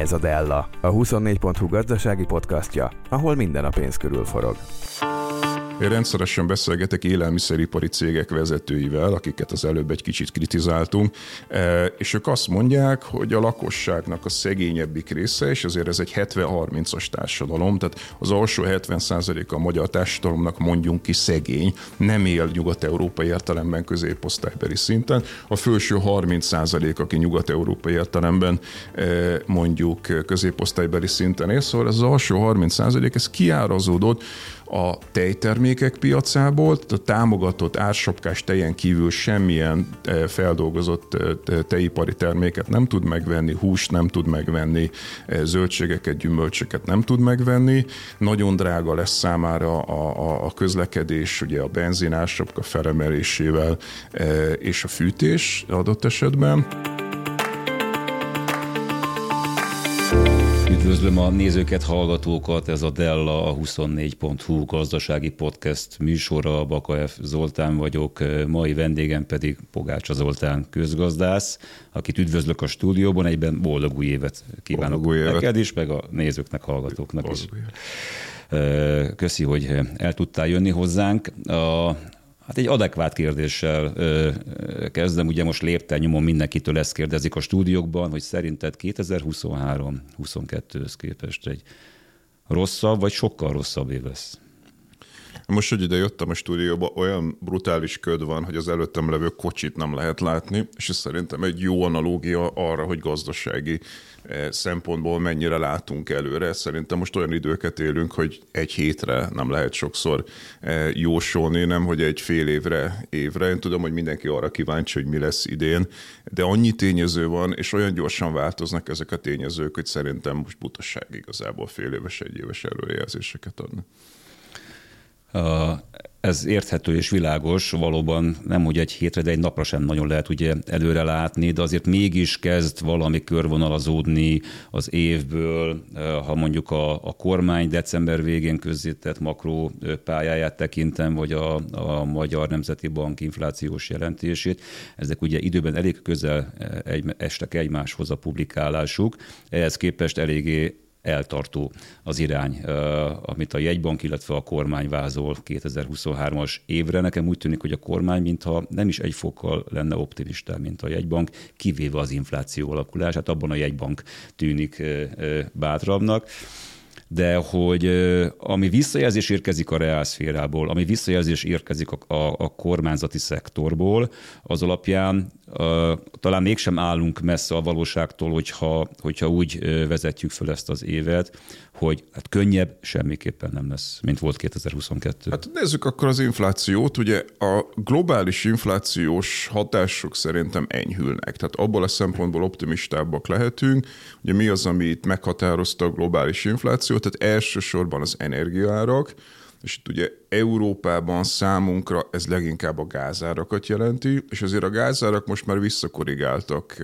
Ez a Della, a 24.hu gazdasági podcastja, ahol minden a pénz körül forog. Én rendszeresen beszélgetek élelmiszeripari cégek vezetőivel, akiket az előbb egy kicsit kritizáltunk, e, és ők azt mondják, hogy a lakosságnak a szegényebbik része, és azért ez egy 70-30-as társadalom, tehát az alsó 70% a magyar társadalomnak mondjunk ki szegény, nem él nyugat-európai értelemben középosztálybeli szinten, a felső 30% aki nyugat-európai értelemben e, mondjuk középosztálybeli szinten él, szóval ez az alsó 30% ez kiárazódott a tejtermékek piacából, a támogatott ársapkás tejen kívül semmilyen e, feldolgozott e, tejipari terméket nem tud megvenni, húst nem tud megvenni, e, zöldségeket, gyümölcsöket nem tud megvenni. Nagyon drága lesz számára a, a, a közlekedés, ugye a benzin ársapka felemelésével és a fűtés adott esetben. Üdvözlöm a nézőket, hallgatókat, ez a Della, a 24.hu gazdasági podcast műsora, Bakaev Zoltán vagyok, mai vendégem pedig Pogácsa Zoltán közgazdász, akit üdvözlök a stúdióban, egyben boldog új évet kívánok boldog új évet. neked is, meg a nézőknek, hallgatóknak boldog is. Köszi, hogy el tudtál jönni hozzánk. A Hát egy adekvát kérdéssel ö, kezdem, ugye most lépte nyomon mindenkitől ezt kérdezik a stúdiókban, hogy szerinted 2023-22-höz képest egy rosszabb, vagy sokkal rosszabb év lesz? Most, hogy ide jöttem a stúdióba, olyan brutális köd van, hogy az előttem levő kocsit nem lehet látni, és ez szerintem egy jó analógia arra, hogy gazdasági eh, szempontból mennyire látunk előre. Szerintem most olyan időket élünk, hogy egy hétre nem lehet sokszor eh, jósolni, nem hogy egy fél évre, évre. Én tudom, hogy mindenki arra kíváncsi, hogy mi lesz idén, de annyi tényező van, és olyan gyorsan változnak ezek a tényezők, hogy szerintem most butaság igazából fél éves, egy éves előrejelzéseket adni ez érthető és világos, valóban nem hogy egy hétre, de egy napra sem nagyon lehet ugye előre látni, de azért mégis kezd valami körvonalazódni az évből, ha mondjuk a, a kormány december végén közzétett makró pályáját tekintem, vagy a, a Magyar Nemzeti Bank inflációs jelentését. Ezek ugye időben elég közel egy, estek egymáshoz a publikálásuk, ehhez képest eléggé eltartó az irány, amit a jegybank, illetve a kormány vázol 2023-as évre. Nekem úgy tűnik, hogy a kormány mintha nem is egy fokkal lenne optimista, mint a jegybank, kivéve az infláció alakulását, abban a jegybank tűnik bátrabbnak de hogy ami visszajelzés érkezik a reálszférából, ami visszajelzés érkezik a, a, a kormányzati szektorból, az alapján talán mégsem állunk messze a valóságtól, hogyha, hogyha úgy vezetjük föl ezt az évet, hogy hát könnyebb semmiképpen nem lesz, mint volt 2022. Hát nézzük akkor az inflációt. Ugye a globális inflációs hatások szerintem enyhülnek. Tehát abból a szempontból optimistábbak lehetünk. Ugye mi az, ami itt meghatározta a globális inflációt? Tehát elsősorban az energiaárak, és itt ugye Európában számunkra ez leginkább a gázárakat jelenti, és azért a gázárak most már visszakorrigáltak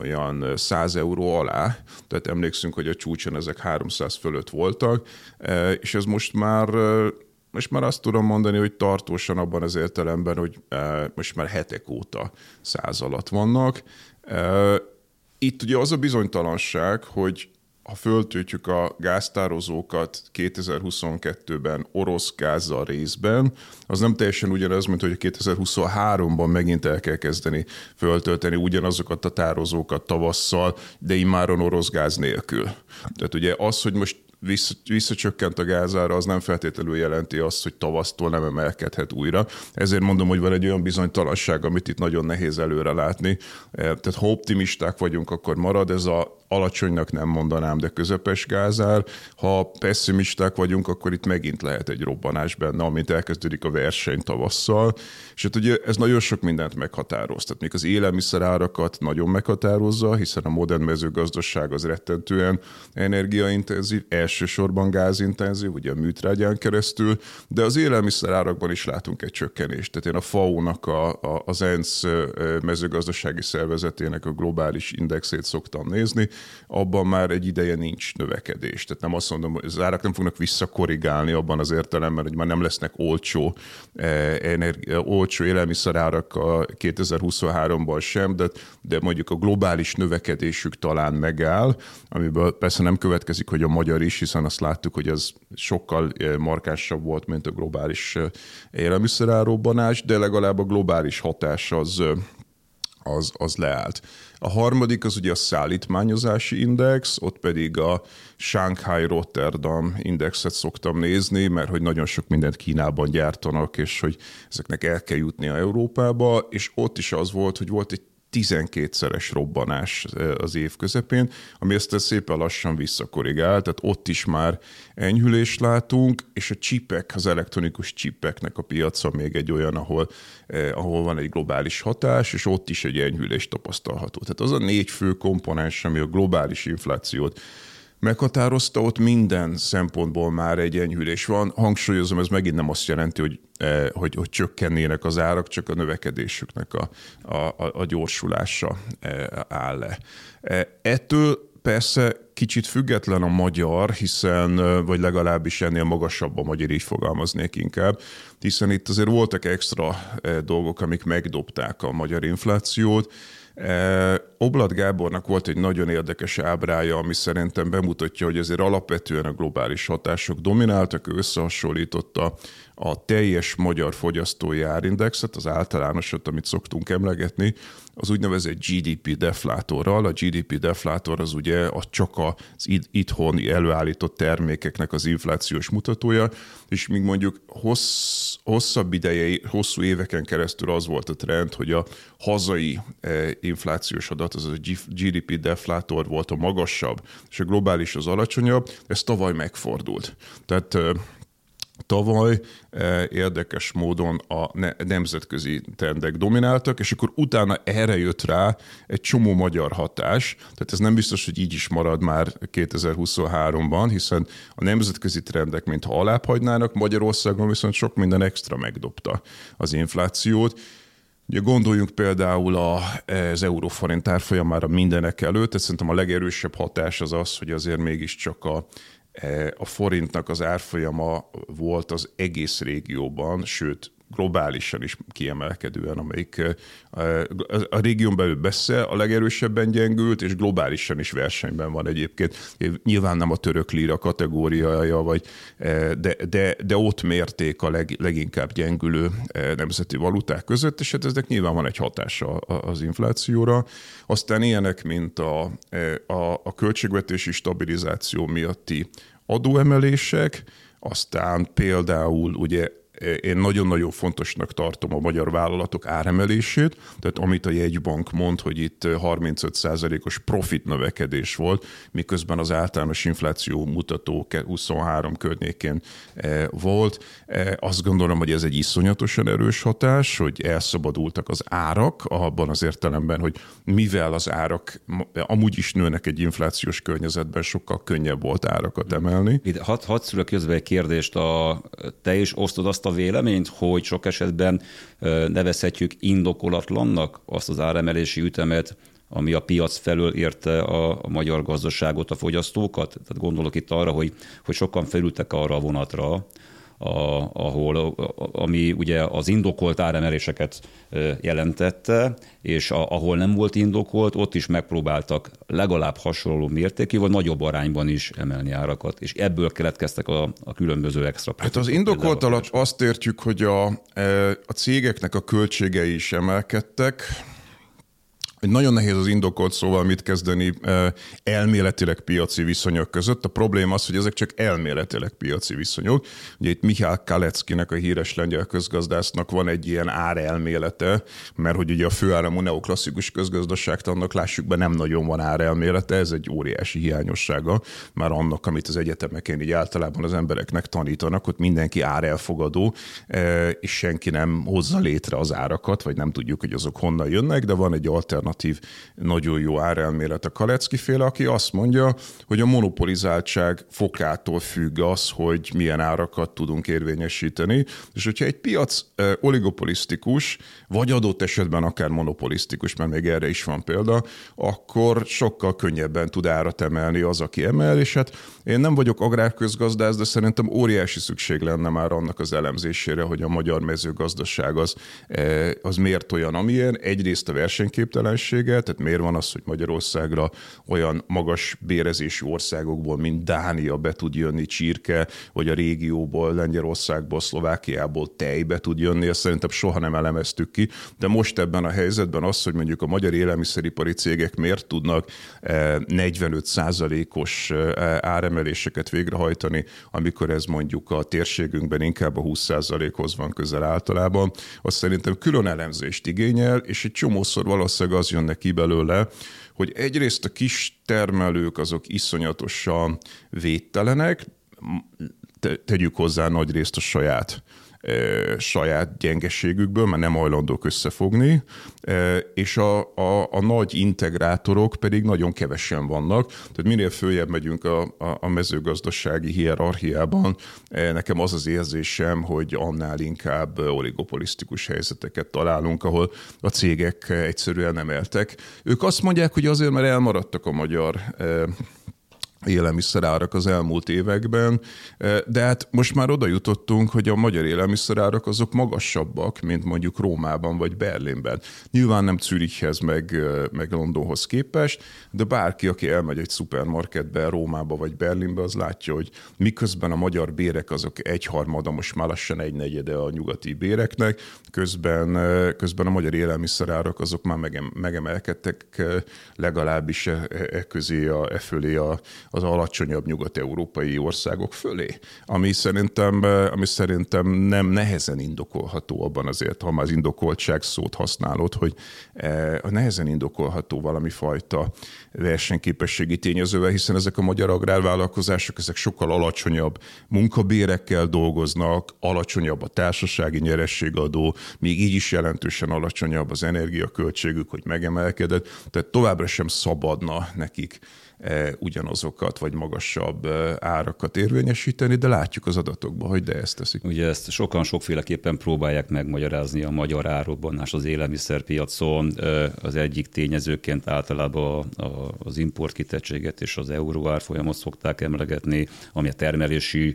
olyan 100 euró alá, tehát emlékszünk, hogy a csúcson ezek 300 fölött voltak, és ez most már most már azt tudom mondani, hogy tartósan abban az értelemben, hogy most már hetek óta száz alatt vannak. Itt ugye az a bizonytalanság, hogy ha föltöltjük a gáztározókat 2022-ben orosz gázzal részben, az nem teljesen ugyanaz, mint hogy 2023-ban megint el kell kezdeni föltölteni ugyanazokat a tározókat tavasszal, de immáron orosz gáz nélkül. Tehát ugye az, hogy most vissza, visszacsökkent a gázára, az nem feltétlenül jelenti azt, hogy tavasztól nem emelkedhet újra. Ezért mondom, hogy van egy olyan bizonytalanság, amit itt nagyon nehéz előre látni. Eh, tehát ha optimisták vagyunk, akkor marad ez a alacsonynak nem mondanám, de közepes gázár. Ha pessimisták vagyunk, akkor itt megint lehet egy robbanás benne, amit elkezdődik a verseny tavasszal. És hát ugye ez nagyon sok mindent meghatároz. Tehát még az élelmiszerárakat nagyon meghatározza, hiszen a modern mezőgazdaság az rettentően energiaintenzív, elsősorban gázintenzív, ugye a műtrágyán keresztül, de az élelmiszerárakban is látunk egy csökkenést. Tehát én a FAO-nak, a, a, az ENSZ mezőgazdasági szervezetének a globális indexét szoktam nézni, abban már egy ideje nincs növekedés. Tehát nem azt mondom, hogy az árak nem fognak visszakorrigálni abban az értelemben, hogy már nem lesznek olcsó, eh, energi- olcsó élelmiszerárak a 2023-ban sem, de, de mondjuk a globális növekedésük talán megáll, amiből persze nem következik, hogy a magyar is, hiszen azt láttuk, hogy ez sokkal eh, markánsabb volt, mint a globális eh, élelmiszerárobbanás, de legalább a globális hatás az, az, az leállt. A harmadik az ugye a szállítmányozási index, ott pedig a Shanghai Rotterdam indexet szoktam nézni, mert hogy nagyon sok mindent Kínában gyártanak, és hogy ezeknek el kell jutni a Európába, és ott is az volt, hogy volt egy 12-szeres robbanás az év közepén, ami ezt szépen lassan visszakorrigál, tehát ott is már enyhülést látunk, és a csipek, az elektronikus csipeknek a piaca még egy olyan, ahol, eh, ahol van egy globális hatás, és ott is egy enyhülés tapasztalható. Tehát az a négy fő komponens, ami a globális inflációt meghatározta, ott minden szempontból már egy enyhülés van. Hangsúlyozom, ez megint nem azt jelenti, hogy, eh, hogy, hogy csökkennének az árak, csak a növekedésüknek a, a, a gyorsulása eh, áll le. Eh, ettől persze kicsit független a magyar, hiszen, vagy legalábbis ennél magasabb a magyar, így fogalmaznék inkább, hiszen itt azért voltak extra dolgok, amik megdobták a magyar inflációt, Oblat Gábornak volt egy nagyon érdekes ábrája, ami szerintem bemutatja, hogy azért alapvetően a globális hatások domináltak, ő összehasonlította a teljes magyar fogyasztói árindexet, az általánosat, amit szoktunk emlegetni, az úgynevezett GDP deflátorral. A GDP deflátor az ugye a csak az itthoni előállított termékeknek az inflációs mutatója, és még mondjuk hossz, hosszabb ideje, hosszú éveken keresztül az volt a trend, hogy a hazai eh, inflációs adat, az a GDP deflátor volt a magasabb, és a globális az alacsonyabb, ez tavaly megfordult. Tehát eh, Tavaly eh, érdekes módon a nemzetközi trendek domináltak, és akkor utána erre jött rá egy csomó magyar hatás, tehát ez nem biztos, hogy így is marad már 2023-ban, hiszen a nemzetközi trendek, mintha alább Magyarországon viszont sok minden extra megdobta az inflációt, Ugye gondoljunk például a, az euróforint árfolyamára mindenek előtt, tehát szerintem a legerősebb hatás az az, hogy azért mégiscsak a a forintnak az árfolyama volt az egész régióban, sőt, globálisan is kiemelkedően, amelyik a régión belül beszél, a legerősebben gyengült, és globálisan is versenyben van egyébként. Nyilván nem a török líra kategóriája, vagy, de, de, de ott mérték a leg, leginkább gyengülő nemzeti valuták között, és hát eznek nyilván van egy hatása az inflációra. Aztán ilyenek, mint a, a, a költségvetési stabilizáció miatti adóemelések, aztán például ugye én nagyon-nagyon fontosnak tartom a magyar vállalatok áremelését, tehát amit a jegybank mond, hogy itt 35%-os profit növekedés volt, miközben az általános infláció mutató 23 környékén eh, volt. Eh, azt gondolom, hogy ez egy iszonyatosan erős hatás, hogy elszabadultak az árak, abban az értelemben, hogy mivel az árak amúgy is nőnek egy inflációs környezetben, sokkal könnyebb volt árakat emelni. hadd had szülök közben egy kérdést, a, te is osztod azt a véleményt, hogy sok esetben nevezhetjük indokolatlannak azt az áremelési ütemet, ami a piac felől érte a, a magyar gazdaságot, a fogyasztókat. Tehát gondolok itt arra, hogy, hogy sokan felültek arra a vonatra, a, ahol, ami ugye az indokolt áremeléseket jelentette, és a, ahol nem volt indokolt, ott is megpróbáltak legalább hasonló mértékű, vagy nagyobb arányban is emelni árakat, és ebből keletkeztek a, a különböző extra Hát az indokolt alatt azt értjük, hogy a, a cégeknek a költségei is emelkedtek, hogy nagyon nehéz az indokolt szóval mit kezdeni elméletileg piaci viszonyok között. A probléma az, hogy ezek csak elméletileg piaci viszonyok. Ugye itt Mihály Kaleckinek, a híres lengyel közgazdásznak van egy ilyen árelmélete, mert hogy ugye a főáramú neoklasszikus közgazdaságtannak lássuk be nem nagyon van árelmélete, ez egy óriási hiányossága már annak, amit az egyetemeken így általában az embereknek tanítanak, hogy mindenki árelfogadó, és senki nem hozza létre az árakat, vagy nem tudjuk, hogy azok honnan jönnek, de van egy alternatív alternatív, nagyon jó árelmélet. A Kalecki féle, aki azt mondja, hogy a monopolizáltság fokától függ az, hogy milyen árakat tudunk érvényesíteni, és hogyha egy piac oligopolisztikus, vagy adott esetben akár monopolisztikus, mert még erre is van példa, akkor sokkal könnyebben tud árat emelni az, aki emel, és hát én nem vagyok agrárközgazdász, de szerintem óriási szükség lenne már annak az elemzésére, hogy a magyar mezőgazdaság az, az miért olyan, amilyen. Egyrészt a versenyképtelensége, tehát miért van az, hogy Magyarországra olyan magas bérezésű országokból, mint Dánia be tud jönni csirke, vagy a régióból, Lengyelországból, Szlovákiából tej be tud jönni, ezt szerintem soha nem elemeztük ki, de most ebben a helyzetben az, hogy mondjuk a magyar élelmiszeripari cégek miért tudnak 45%-os eh, eh, áremeléseket végrehajtani, amikor ez mondjuk a térségünkben inkább a 20%-hoz van közel általában, az szerintem külön elemzést igényel, és egy csomószor valószínűleg az jönne ki belőle, hogy egyrészt a kis termelők azok iszonyatosan védtelenek, tegyük hozzá nagy részt a saját saját gyengeségükből, mert nem hajlandók összefogni, és a, a, a nagy integrátorok pedig nagyon kevesen vannak, tehát minél följebb megyünk a, a, mezőgazdasági hierarchiában, nekem az az érzésem, hogy annál inkább oligopolisztikus helyzeteket találunk, ahol a cégek egyszerűen nem éltek. Ők azt mondják, hogy azért, mert elmaradtak a magyar élelmiszerárak az elmúlt években, de hát most már oda jutottunk, hogy a magyar élelmiszerárak azok magasabbak, mint mondjuk Rómában vagy Berlinben. Nyilván nem Zürichhez meg, meg Londonhoz képest, de bárki, aki elmegy egy szupermarketbe Rómába vagy Berlinbe, az látja, hogy miközben a magyar bérek azok egyharmada, most már lassan egy negyede a nyugati béreknek, közben, közben a magyar élelmiszerárak azok már megemelkedtek legalábbis e, e közé, a, e fölé a, az alacsonyabb nyugat-európai országok fölé, ami szerintem, ami szerintem nem nehezen indokolható abban azért, ha már az indokoltság szót használod, hogy eh, nehezen indokolható valami fajta versenyképességi tényezővel, hiszen ezek a magyar agrárvállalkozások, ezek sokkal alacsonyabb munkabérekkel dolgoznak, alacsonyabb a társasági nyerességadó, még így is jelentősen alacsonyabb az energiaköltségük, hogy megemelkedett, tehát továbbra sem szabadna nekik E, ugyanazokat vagy magasabb e, árakat érvényesíteni, de látjuk az adatokban, hogy de ezt teszik. Ugye ezt sokan sokféleképpen próbálják megmagyarázni a magyar árobbanás az élelmiszerpiacon. E, az egyik tényezőként általában az importkitettséget és az euró árfolyamot szokták emlegetni, ami a termelési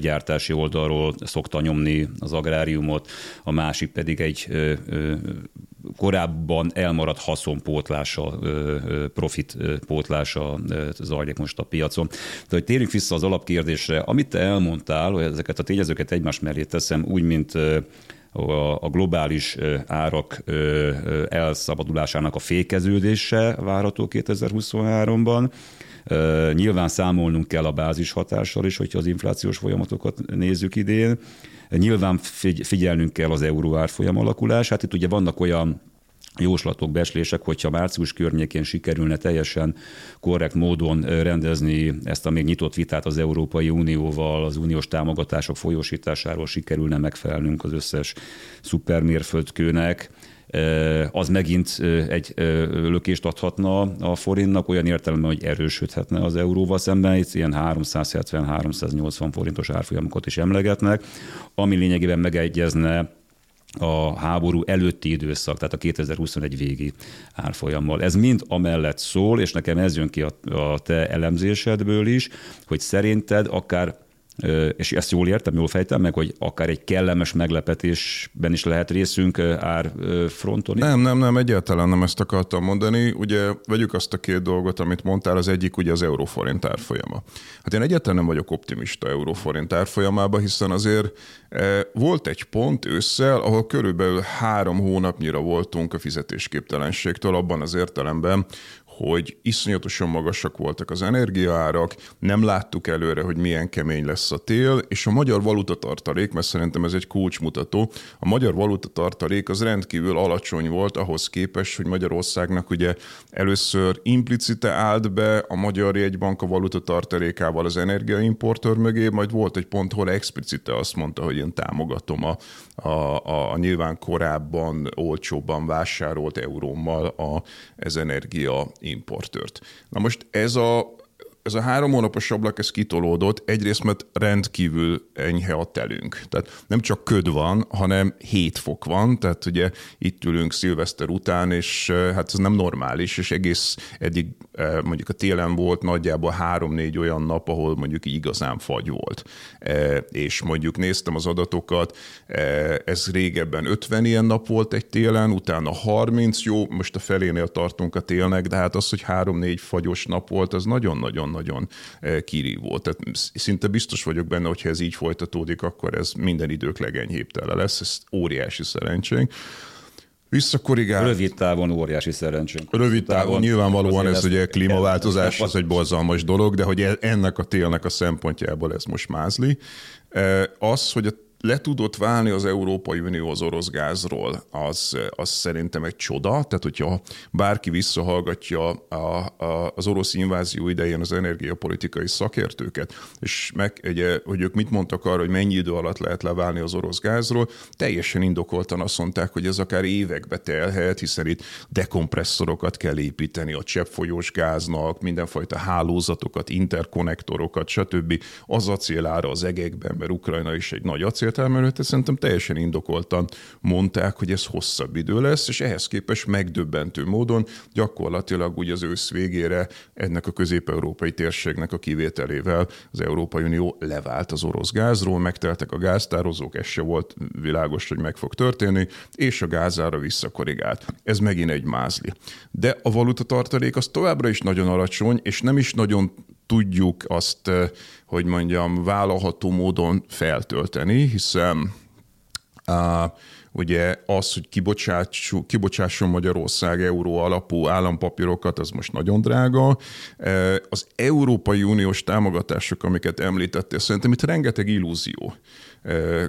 gyártási oldalról szokta nyomni az agráriumot, a másik pedig egy korábban elmaradt haszonpótlása, profit pótlása zajlik most a piacon. De hogy térjünk vissza az alapkérdésre, amit te elmondtál, hogy ezeket a tényezőket egymás mellé teszem, úgy, mint a globális árak elszabadulásának a fékeződése várható 2023-ban, Nyilván számolnunk kell a bázis hatással is, hogyha az inflációs folyamatokat nézzük idén. Nyilván figyelnünk kell az euró árfolyam alakulását. Itt ugye vannak olyan jóslatok, beslések, hogyha március környékén sikerülne teljesen korrekt módon rendezni ezt a még nyitott vitát az Európai Unióval, az uniós támogatások folyósításáról sikerülne megfelelnünk az összes szupermérföldkőnek, az megint egy lökést adhatna a forintnak, olyan értelemben, hogy erősödhetne az euróval szemben, itt ilyen 370-380 forintos árfolyamokat is emlegetnek, ami lényegében megegyezne a háború előtti időszak, tehát a 2021 végi árfolyammal. Ez mind amellett szól, és nekem ez jön ki a, a te elemzésedből is, hogy szerinted akár és ezt jól értem, jól fejtem meg, hogy akár egy kellemes meglepetésben is lehet részünk árfronton? Nem, nem, nem, egyáltalán nem ezt akartam mondani. Ugye vegyük azt a két dolgot, amit mondtál, az egyik ugye az euróforint árfolyama. Hát én egyáltalán nem vagyok optimista euróforint árfolyamában, hiszen azért volt egy pont ősszel, ahol körülbelül három hónapnyira voltunk a fizetésképtelenségtől abban az értelemben, hogy iszonyatosan magasak voltak az energiaárak, nem láttuk előre, hogy milyen kemény lesz a tél, és a magyar valutatartalék, mert szerintem ez egy kulcsmutató, a magyar valutatartalék az rendkívül alacsony volt ahhoz képest, hogy Magyarországnak ugye először implicite állt be a Magyar Jegybank a valutatartalékával az energiaimportőr mögé, majd volt egy pont, hol explicite azt mondta, hogy én támogatom a, a, a, a nyilván korábban olcsóbban vásárolt eurómmal a, energia importőrt. Na most ez a ez a három hónapos ablak, ez kitolódott, egyrészt mert rendkívül enyhe a telünk. Tehát nem csak köd van, hanem 7 fok van, tehát ugye itt ülünk szilveszter után, és hát ez nem normális, és egész eddig mondjuk a télen volt nagyjából három-négy olyan nap, ahol mondjuk igazán fagy volt. És mondjuk néztem az adatokat, ez régebben 50 ilyen nap volt egy télen, utána 30, jó, most a felénél tartunk a télnek, de hát az, hogy három-négy fagyos nap volt, az nagyon-nagyon nagyon eh, kirívó. Tehát szinte biztos vagyok benne, hogy ha ez így folytatódik, akkor ez minden idők legenyhébb tele lesz. Ez óriási szerencsénk. Visszakorrigál. Rövid távon óriási szerencsénk. Rövid távon, távon nyilvánvalóan ez ugye klímaváltozás, ez egy borzalmas dolog, de hogy e- ennek a télnek a szempontjából ez most mázli. Eh, az, hogy a le tudott válni az Európai Unió az orosz gázról, az, az szerintem egy csoda. Tehát, hogyha bárki visszahallgatja a, a, az orosz invázió idején az energiapolitikai szakértőket, és meg, ugye, hogy ők mit mondtak arra, hogy mennyi idő alatt lehet leválni az orosz gázról, teljesen indokoltan azt mondták, hogy ez akár évekbe telhet, hiszen itt dekompresszorokat kell építeni a cseppfolyós gáznak, mindenfajta hálózatokat, interkonnektorokat, stb. Az acélára az egekben, mert Ukrajna is egy nagy acél beszéltem szerintem teljesen indokoltan mondták, hogy ez hosszabb idő lesz, és ehhez képest megdöbbentő módon gyakorlatilag úgy az ősz végére ennek a közép-európai térségnek a kivételével az Európai Unió levált az orosz gázról, megteltek a gáztározók, ez se volt világos, hogy meg fog történni, és a gázára visszakorrigált. Ez megint egy mázli. De a valuta tartalék az továbbra is nagyon alacsony, és nem is nagyon tudjuk azt, hogy mondjam, vállalható módon feltölteni, hiszen uh, ugye az, hogy kibocsásson Magyarország euró alapú állampapírokat, az most nagyon drága. Az Európai Uniós támogatások, amiket említettél, szerintem itt rengeteg illúzió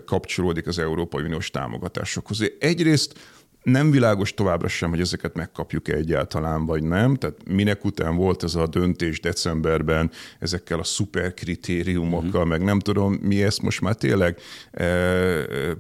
kapcsolódik az Európai Uniós támogatásokhoz. Egyrészt nem világos továbbra sem, hogy ezeket megkapjuk-e egyáltalán, vagy nem. Tehát minek után volt ez a döntés decemberben ezekkel a szuperkritériumokkal, uh-huh. meg nem tudom, mi ezt most már tényleg e,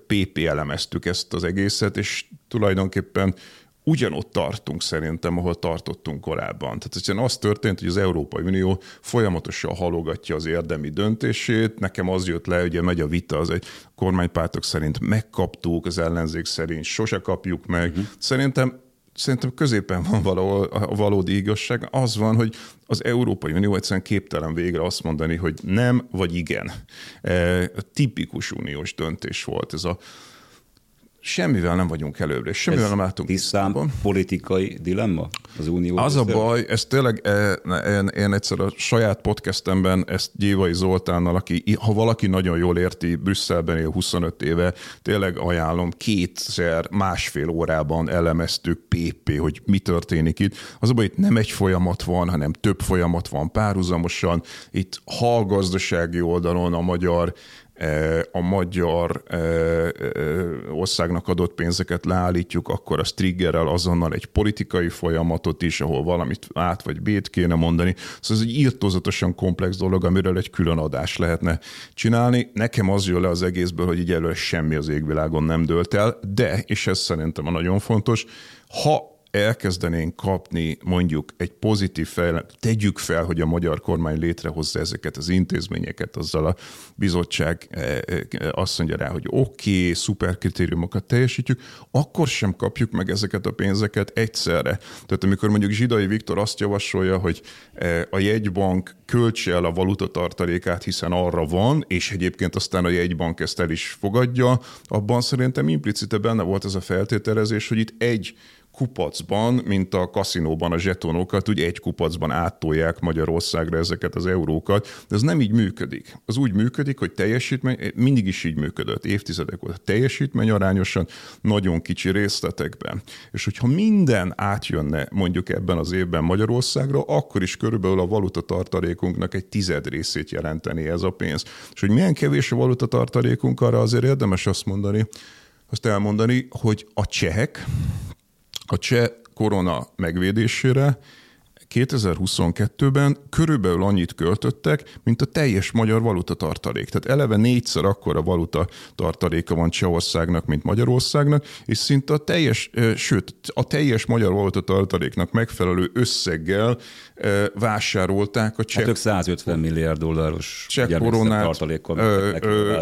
PP elemeztük ezt az egészet, és tulajdonképpen ugyanott tartunk szerintem, ahol tartottunk korábban. Tehát egyszerűen az történt, hogy az Európai Unió folyamatosan halogatja az érdemi döntését. Nekem az jött le, ugye megy a vita, az egy kormánypártok szerint megkaptuk, az ellenzék szerint sose kapjuk meg. Uh-huh. Szerintem szerintem középen van valahol a valódi igazság. Az van, hogy az Európai Unió egyszerűen képtelen végre azt mondani, hogy nem vagy igen. E, tipikus uniós döntés volt ez a semmivel nem vagyunk előbbre, semmivel ez nem látunk tisztán politikai dilemma az unió. Az a baj, ez tényleg, eh, én, én egyszer a saját podcastemben ezt Gyévai Zoltánnal, aki, ha valaki nagyon jól érti, Brüsszelben él 25 éve, tényleg ajánlom, kétszer, másfél órában elemeztük PP, hogy mi történik itt. Az a baj, itt nem egy folyamat van, hanem több folyamat van párhuzamosan. Itt ha a gazdasági oldalon a magyar a magyar országnak adott pénzeket leállítjuk, akkor az triggerel azonnal egy politikai folyamatot is, ahol valamit át vagy bét kéne mondani. Szóval ez egy írtózatosan komplex dolog, amiről egy külön adás lehetne csinálni. Nekem az jön le az egészből, hogy így előre semmi az égvilágon nem dölt el, de, és ez szerintem a nagyon fontos, ha elkezdenénk kapni mondjuk egy pozitív fejleményt, tegyük fel, hogy a magyar kormány létrehozza ezeket az intézményeket, azzal a bizottság eh, eh, azt mondja rá, hogy oké, okay, szuper kritériumokat teljesítjük, akkor sem kapjuk meg ezeket a pénzeket egyszerre. Tehát amikor mondjuk Zsidai Viktor azt javasolja, hogy eh, a jegybank költse el a valutatartalékát, hiszen arra van, és egyébként aztán a jegybank ezt el is fogadja, abban szerintem implicite benne volt ez a feltételezés, hogy itt egy kupacban, mint a kaszinóban a zsetonokat, úgy egy kupacban áttolják Magyarországra ezeket az eurókat, de ez nem így működik. Az úgy működik, hogy teljesítmény, mindig is így működött, évtizedek óta teljesítmény arányosan, nagyon kicsi részletekben. És hogyha minden átjönne mondjuk ebben az évben Magyarországra, akkor is körülbelül a valuta tartalékunknak egy tized részét jelenteni ez a pénz. És hogy milyen kevés a valuta tartalékunk, arra azért érdemes azt mondani, azt elmondani, hogy a csehek, a cseh korona megvédésére 2022-ben körülbelül annyit költöttek, mint a teljes magyar valuta tartalék. Tehát eleve négyszer akkora valuta tartaléka van Csehországnak, mint Magyarországnak, és szinte a teljes, sőt, a teljes magyar valuta tartaléknak megfelelő összeggel vásárolták a cseh... Hát 150 milliárd dolláros cseh koronát, tartalékkal ö.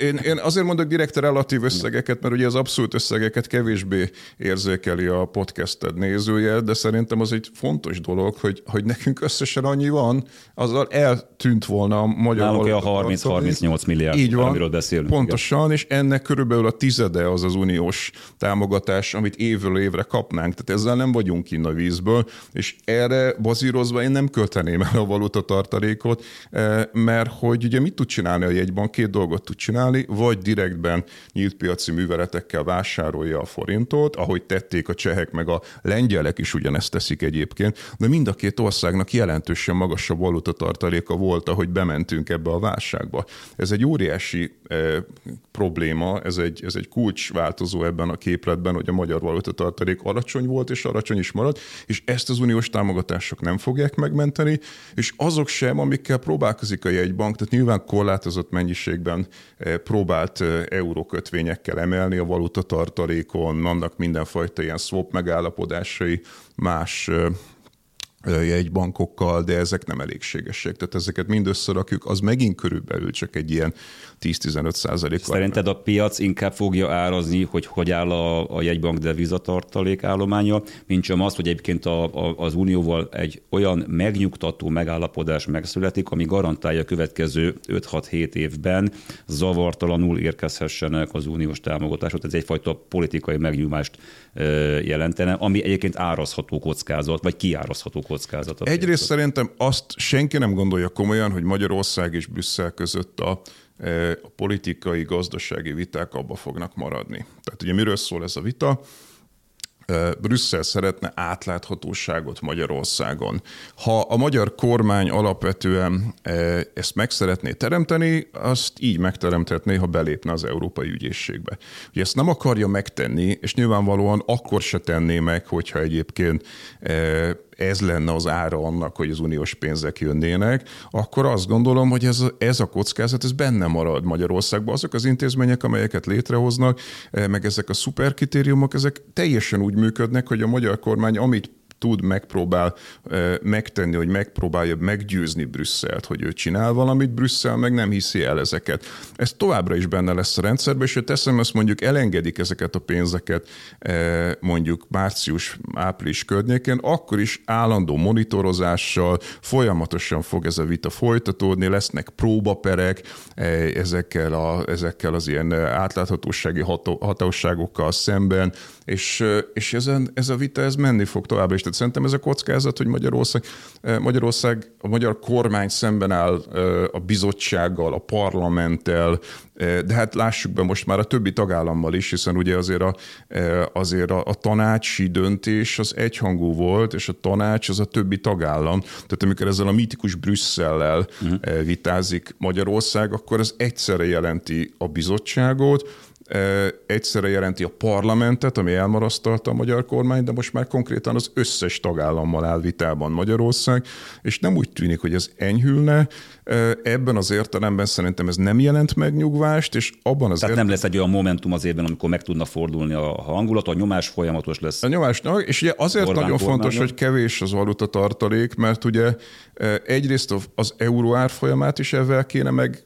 Én, én azért mondok direkt a relatív összegeket, mert ugye az abszolút összegeket kevésbé érzékeli a podcasted nézője, de szerintem az egy fontos dolog, hogy, hogy nekünk összesen annyi van, azzal eltűnt volna a magyar Nálunk a 30-38 milliárd, Így van, amiről beszélünk. Pontosan, igen. és ennek körülbelül a tizede az az uniós támogatás, amit évről évre kapnánk. Tehát ezzel nem vagyunk innen a vízből, és erre bazírozva én nem költeném el a valuta tartalékot, eh, mert hogy ugye mit tud csinálni a jegybank? Két dolgot tud csinálni, vagy direktben nyílt piaci műveletekkel vásárolja a forintot, ahogy tették a csehek, meg a lengyelek is ugyanezt teszik egy egyébként, de mind a két országnak jelentősen magasabb valutatartaléka volt, ahogy bementünk ebbe a válságba. Ez egy óriási e, probléma, ez egy, ez egy kulcsváltozó ebben a képletben, hogy a magyar valutatartalék alacsony volt, és alacsony is marad, és ezt az uniós támogatások nem fogják megmenteni, és azok sem, amikkel próbálkozik a jegybank, tehát nyilván korlátozott mennyiségben e, próbált e, eurókötvényekkel emelni a valutatartalékon, vannak mindenfajta ilyen swap megállapodásai, más jegybankokkal, de ezek nem elégségesek. Tehát ezeket mind összerakjuk, az megint körülbelül csak egy ilyen 10-15 százalék. Szerinted a piac inkább fogja árazni, hogy hogy áll a, a jegybank devizatartalék állománya, mint sem az, hogy egyébként a, a, az Unióval egy olyan megnyugtató megállapodás megszületik, ami garantálja a következő 5-6-7 évben zavartalanul érkezhessenek az uniós támogatások. Ez egyfajta politikai megnyugvást jelentene, ami egyébként árazható kockázat, vagy kiárazható kockázat. Egyrészt szerintem azt senki nem gondolja komolyan, hogy Magyarország és Brüsszel között a a politikai, gazdasági viták abba fognak maradni. Tehát ugye miről szól ez a vita? Brüsszel szeretne átláthatóságot Magyarországon. Ha a magyar kormány alapvetően ezt meg szeretné teremteni, azt így megteremthetné, ha belépne az Európai Ügyészségbe. Ugye ezt nem akarja megtenni, és nyilvánvalóan akkor se tenné meg, hogyha egyébként ez lenne az ára annak, hogy az uniós pénzek jönnének, akkor azt gondolom, hogy ez ez a kockázat, ez benne marad Magyarországban. Azok az intézmények, amelyeket létrehoznak, meg ezek a szuperkritériumok, ezek teljesen úgy működnek, hogy a magyar kormány, amit tud, megpróbál megtenni, hogy megpróbálja meggyőzni Brüsszelt, hogy ő csinál valamit, Brüsszel meg nem hiszi el ezeket. Ez továbbra is benne lesz a rendszerben, és ha teszem ezt mondjuk elengedik ezeket a pénzeket mondjuk március-április környékén, akkor is állandó monitorozással folyamatosan fog ez a vita folytatódni, lesznek próbaperek ezekkel, a, ezekkel az ilyen átláthatósági hatóságokkal szemben, és, és ezen, ez a vita ez menni fog továbbra is. Tehát szerintem ez a kockázat, hogy Magyarország, Magyarország, a magyar kormány szemben áll a bizottsággal, a parlamenttel, de hát lássuk be most már a többi tagállammal is, hiszen ugye azért a, azért a, a tanácsi döntés az egyhangú volt, és a tanács az a többi tagállam. Tehát amikor ezzel a mítikus Brüsszellel uh-huh. vitázik Magyarország, akkor az egyszerre jelenti a bizottságot, egyszerre jelenti a parlamentet, ami elmarasztalta a magyar kormány, de most már konkrétan az összes tagállammal áll vitában Magyarország, és nem úgy tűnik, hogy ez enyhülne. Ebben az értelemben szerintem ez nem jelent megnyugvást, és abban az Tehát ért... nem lesz egy olyan momentum az évben, amikor meg tudna fordulni a hangulat, a nyomás folyamatos lesz. A nyomás, és ugye azért Orbán nagyon kormánya. fontos, hogy kevés az valuta tartalék, mert ugye egyrészt az euró árfolyamát is ezzel kéne meg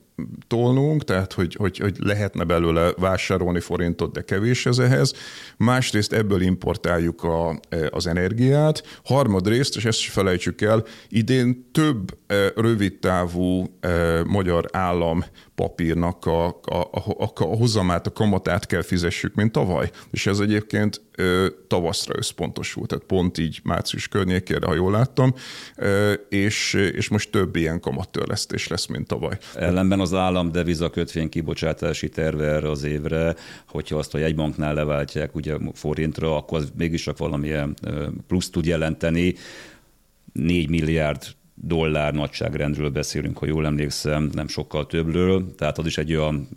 tolnunk, tehát hogy, hogy, hogy lehetne belőle vásárolni forintot, de kevés ez ehhez. Másrészt ebből importáljuk a, az energiát. Harmadrészt, és ezt is felejtsük el, idén több rövidtávú magyar állam papírnak a, a, a, a hozamát, a kamatát kell fizessük, mint tavaly. És ez egyébként ö, tavaszra összpontosult, tehát pont így március környékére, ha jól láttam, ö, és, és most több ilyen kamattörlesztés lesz, mint tavaly. Ellenben az állam deviza kötvény kibocsátási terve erre az évre, hogyha azt a jegybanknál leváltják ugye forintra, akkor az mégis csak valamilyen plusz tud jelenteni. 4 milliárd dollár nagyságrendről beszélünk, ha jól emlékszem, nem sokkal többről, tehát az is egy olyan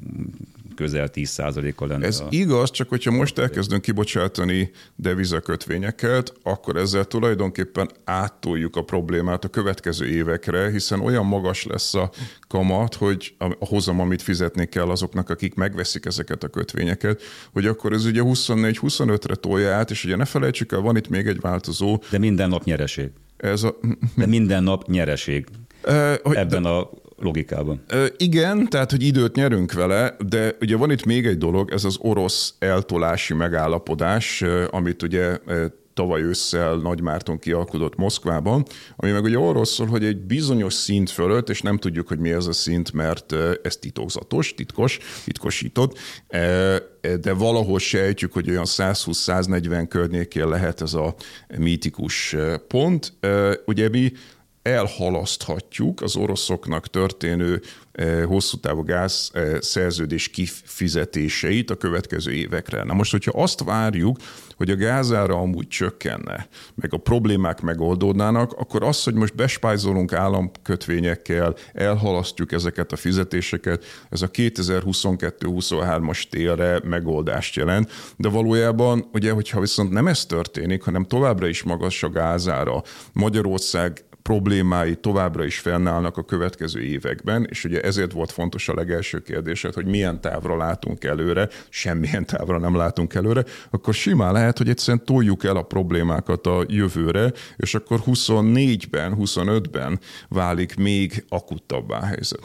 közel 10%-a lenne. Ez a... igaz, csak hogyha most elkezdünk kibocsátani devizakötvényeket, akkor ezzel tulajdonképpen áttoljuk a problémát a következő évekre, hiszen olyan magas lesz a kamat, hogy a hozam, amit fizetni kell azoknak, akik megveszik ezeket a kötvényeket, hogy akkor ez ugye 24-25-re tolja át, és ugye ne felejtsük el, van itt még egy változó. De minden nap nyereség. Ez a... De minden nap nyereség. Uh, hogy, Ebben de... a logikában. Igen, tehát, hogy időt nyerünk vele, de ugye van itt még egy dolog, ez az orosz eltolási megállapodás, amit ugye tavaly ősszel Nagymárton kialkodott Moszkvában, ami meg ugye arról szól, hogy egy bizonyos szint fölött, és nem tudjuk, hogy mi ez a szint, mert ez titokzatos, titkos, titkosított, de valahol sejtjük, hogy olyan 120-140 környékén lehet ez a mítikus pont. Ugye mi elhalaszthatjuk az oroszoknak történő eh, hosszú távú gáz eh, szerződés kifizetéseit a következő évekre. Na most, hogyha azt várjuk, hogy a gázára amúgy csökkenne, meg a problémák megoldódnának, akkor az, hogy most bespájzolunk államkötvényekkel, elhalasztjuk ezeket a fizetéseket, ez a 2022-23-as télre megoldást jelent, de valójában, ugye, hogyha viszont nem ez történik, hanem továbbra is magas a gázára, Magyarország problémái továbbra is fennállnak a következő években, és ugye ezért volt fontos a legelső kérdésed, hogy milyen távra látunk előre, semmilyen távra nem látunk előre, akkor simán lehet, hogy egyszerűen toljuk el a problémákat a jövőre, és akkor 24-ben, 25-ben válik még akuttabbá a helyzet.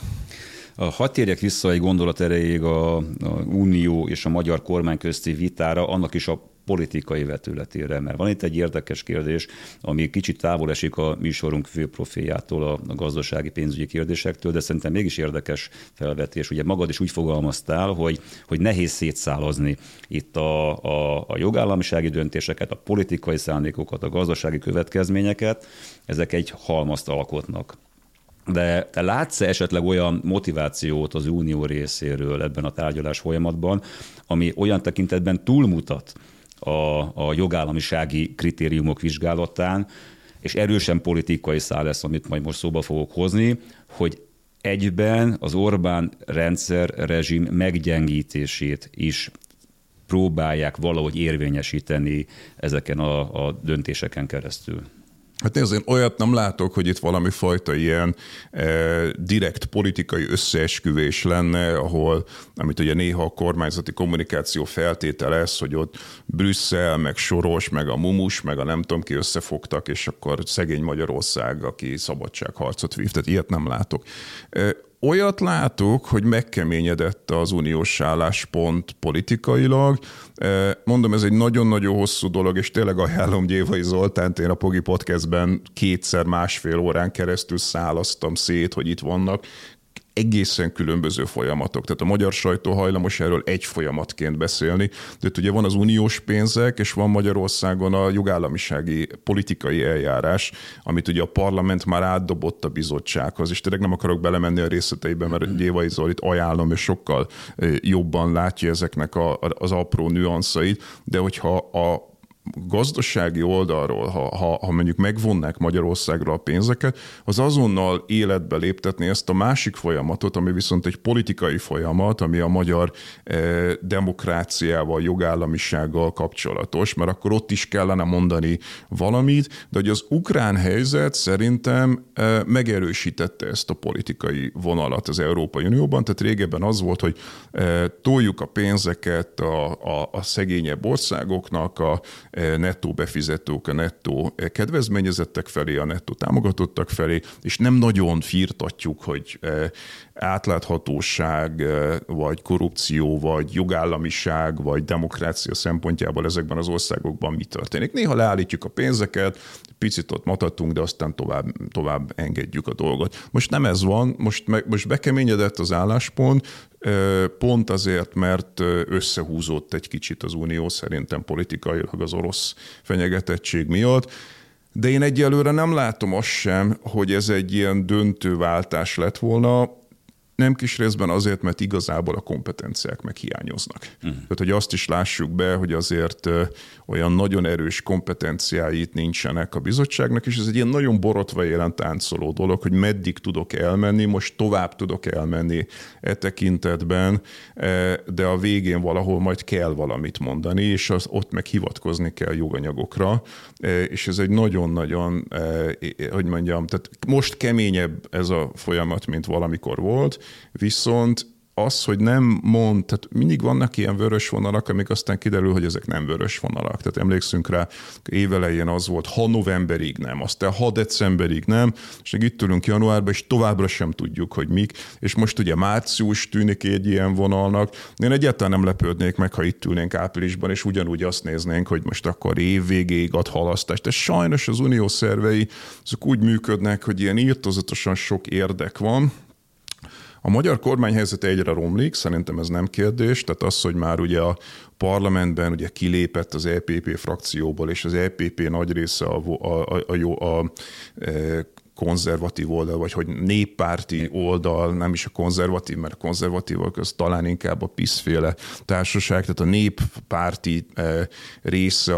Hadd térjek vissza egy gondolat erejéig a, a Unió és a magyar kormány közti vitára, annak is a politikai vetületére, mert van itt egy érdekes kérdés, ami kicsit távol esik a műsorunk főprofiljától, a, a gazdasági pénzügyi kérdésektől, de szerintem mégis érdekes felvetés. Ugye magad is úgy fogalmaztál, hogy, hogy nehéz szétszálozni itt a, a, a jogállamisági döntéseket, a politikai szándékokat, a gazdasági következményeket, ezek egy halmazt alkotnak. De te látsz esetleg olyan motivációt az unió részéről ebben a tárgyalás folyamatban, ami olyan tekintetben túlmutat a, a jogállamisági kritériumok vizsgálatán, és erősen politikai szál lesz, amit majd most szóba fogok hozni, hogy egyben az Orbán rendszer rezsim meggyengítését is próbálják valahogy érvényesíteni ezeken a, a döntéseken keresztül. Hát nézd, én olyat nem látok, hogy itt valami fajta ilyen e, direkt politikai összeesküvés lenne, ahol, amit ugye néha a kormányzati kommunikáció feltételez, hogy ott Brüsszel, meg Soros, meg a Mumus, meg a nem tudom ki összefogtak, és akkor szegény Magyarország, aki szabadságharcot vív. Tehát ilyet nem látok. E, olyat látok, hogy megkeményedett az uniós álláspont politikailag. Mondom, ez egy nagyon-nagyon hosszú dolog, és tényleg ajánlom Gyévai Zoltánt, én a Pogi Podcastben kétszer másfél órán keresztül szálasztam szét, hogy itt vannak egészen különböző folyamatok. Tehát a magyar sajtó hajlamos erről egy folyamatként beszélni, de ugye van az uniós pénzek, és van Magyarországon a jogállamisági politikai eljárás, amit ugye a parlament már átdobott a bizottsághoz, és tényleg nem akarok belemenni a részleteibe, mert Gyévai Zolit ajánlom, és sokkal jobban látja ezeknek a, az apró nüanszait, de hogyha a gazdasági oldalról, ha, ha, ha mondjuk megvonnák Magyarországra a pénzeket, az azonnal életbe léptetni ezt a másik folyamatot, ami viszont egy politikai folyamat, ami a magyar eh, demokráciával, jogállamisággal kapcsolatos, mert akkor ott is kellene mondani valamit, de hogy az ukrán helyzet szerintem eh, megerősítette ezt a politikai vonalat az Európai Unióban, tehát régebben az volt, hogy eh, toljuk a pénzeket a, a, a szegényebb országoknak, a nettó befizetők, a nettó kedvezményezettek felé, a nettó támogatottak felé, és nem nagyon firtatjuk, hogy átláthatóság, vagy korrupció, vagy jogállamiság, vagy demokrácia szempontjából ezekben az országokban mi történik. Néha leállítjuk a pénzeket, picit ott matatunk, de aztán tovább, tovább engedjük a dolgot. Most nem ez van, most, me, most bekeményedett az álláspont, pont azért, mert összehúzott egy kicsit az Unió szerintem politikailag az orosz fenyegetettség miatt, de én egyelőre nem látom azt sem, hogy ez egy ilyen döntő váltás lett volna. Nem kis részben azért, mert igazából a kompetenciák meg hiányoznak. Uh-huh. Tehát, hogy azt is lássuk be, hogy azért olyan nagyon erős kompetenciáit nincsenek a bizottságnak, és ez egy ilyen nagyon borotva élen táncoló dolog, hogy meddig tudok elmenni, most tovább tudok elmenni e tekintetben, de a végén valahol majd kell valamit mondani, és az, ott meg hivatkozni kell joganyagokra, és ez egy nagyon-nagyon, hogy mondjam, tehát most keményebb ez a folyamat, mint valamikor volt, viszont az, hogy nem mond, tehát mindig vannak ilyen vörös vonalak, amik aztán kiderül, hogy ezek nem vörös vonalak. Tehát emlékszünk rá, évelején az volt, ha novemberig nem, aztán ha decemberig nem, és még itt ülünk januárban, és továbbra sem tudjuk, hogy mik. És most ugye március tűnik egy ilyen vonalnak. Én egyáltalán nem lepődnék meg, ha itt ülnénk áprilisban, és ugyanúgy azt néznénk, hogy most akkor évvégéig ad halasztást. De sajnos az unió szervei azok úgy működnek, hogy ilyen írtozatosan sok érdek van, a magyar kormány helyzete egyre romlik, szerintem ez nem kérdés, tehát az, hogy már ugye a parlamentben ugye kilépett az EPP frakcióból, és az EPP nagy része a, a, a, a, a, a konzervatív oldal, vagy hogy néppárti oldal, nem is a konzervatív, mert a konzervatívok az talán inkább a piszféle társaság, tehát a néppárti eh, része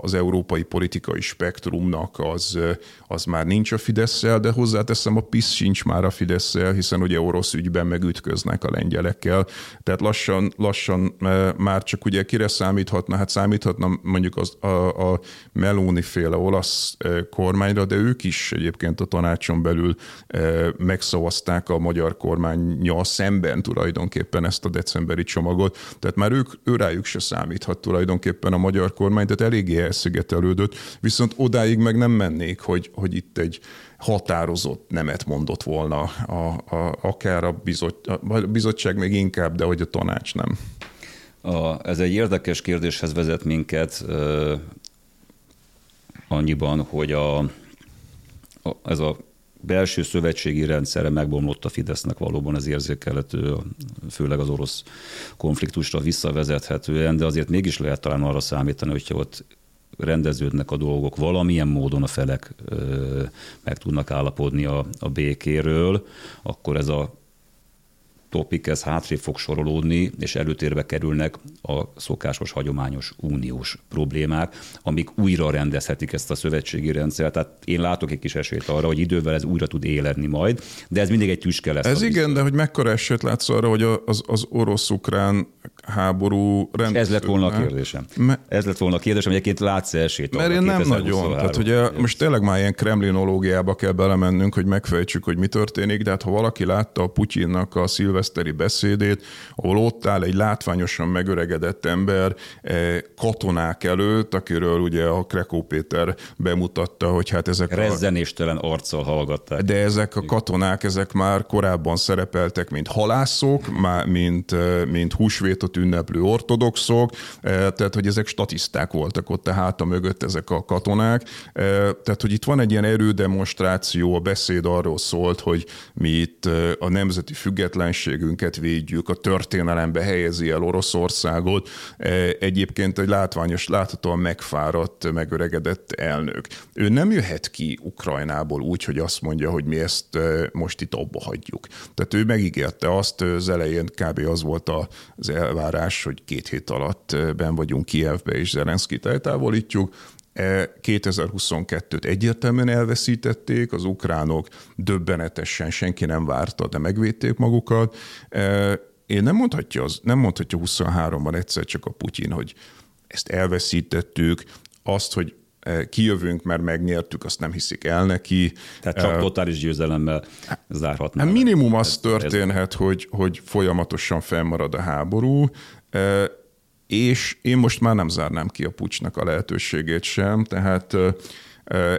az európai politikai spektrumnak az, eh, az már nincs a fidesz de hozzáteszem, a PISZ sincs már a fidesz hiszen ugye orosz ügyben megütköznek a lengyelekkel, tehát lassan, lassan eh, már csak ugye kire számíthatna, hát számíthatna mondjuk az, a, a Meloni féle olasz kormányra, de ők is egyébként a tanácson belül eh, megszavazták a magyar kormányjal szemben tulajdonképpen ezt a decemberi csomagot. Tehát már ők, őrájuk se számíthat tulajdonképpen a magyar kormány, tehát eléggé elszigetelődött, viszont odáig meg nem mennék, hogy, hogy itt egy határozott nemet mondott volna a, a, akár a, bizot, a bizottság még inkább, de hogy a tanács nem. A, ez egy érdekes kérdéshez vezet minket, annyiban, hogy a, ez a belső szövetségi rendszere megbomlott a Fidesznek valóban ez érzékelhető, főleg az orosz konfliktusra visszavezethetően, de azért mégis lehet talán arra számítani, hogyha ott rendeződnek a dolgok, valamilyen módon a felek ö, meg tudnak állapodni a, a békéről, akkor ez a topik, ez hátrébb fog sorolódni, és előtérbe kerülnek a szokásos, hagyományos uniós problémák, amik újra rendezhetik ezt a szövetségi rendszert. Tehát én látok egy kis esélyt arra, hogy idővel ez újra tud éledni majd, de ez mindig egy tüske lesz. Ez igen, de hogy mekkora esélyt látsz arra, hogy az, az orosz-ukrán háború rendszerűen. Ez lett volna a kérdésem. Me... Ez lett volna a kérdésem, egyébként látsz esélyt Mert én nem nagyon. Tehát ugye most tényleg már ilyen kremlinológiába kell belemennünk, hogy megfejtsük, hogy mi történik, de hát ha valaki látta a Putyinnak a szilveszteri beszédét, ahol ott áll egy látványosan megöregedett ember eh, katonák előtt, akiről ugye a Krekó Péter bemutatta, hogy hát ezek Rezzenéstelen a... arccal hallgatták. De ezek a katonák, ezek már korábban szerepeltek, mint halászok, mint, mint húsvétot ünneplő ortodoxok, eh, tehát hogy ezek statiszták voltak ott a háta mögött ezek a katonák. Eh, tehát, hogy itt van egy ilyen erődemonstráció, a beszéd arról szólt, hogy mi itt eh, a nemzeti függetlenségünket védjük, a történelembe helyezi el Oroszországot. Egyébként egy látványos, láthatóan megfáradt, megöregedett elnök. Ő nem jöhet ki Ukrajnából úgy, hogy azt mondja, hogy mi ezt most itt abba hagyjuk. Tehát ő megígérte azt, az elején kb. az volt az elvárás, elvárás, hogy két hét alatt ben vagyunk Kievbe és Zelenszkit eltávolítjuk. 2022-t e, egyértelműen elveszítették, az ukránok döbbenetesen senki nem várta, de megvédték magukat. E, én nem mondhatja, az, nem mondhatja 23-ban egyszer csak a Putyin, hogy ezt elveszítettük, azt, hogy kijövünk, mert megnyertük, azt nem hiszik el neki. Tehát csak totális győzelemmel zárhatná. Hát minimum az történhet, hogy, hogy folyamatosan fennmarad a háború, és én most már nem zárnám ki a pucsnak a lehetőségét sem, tehát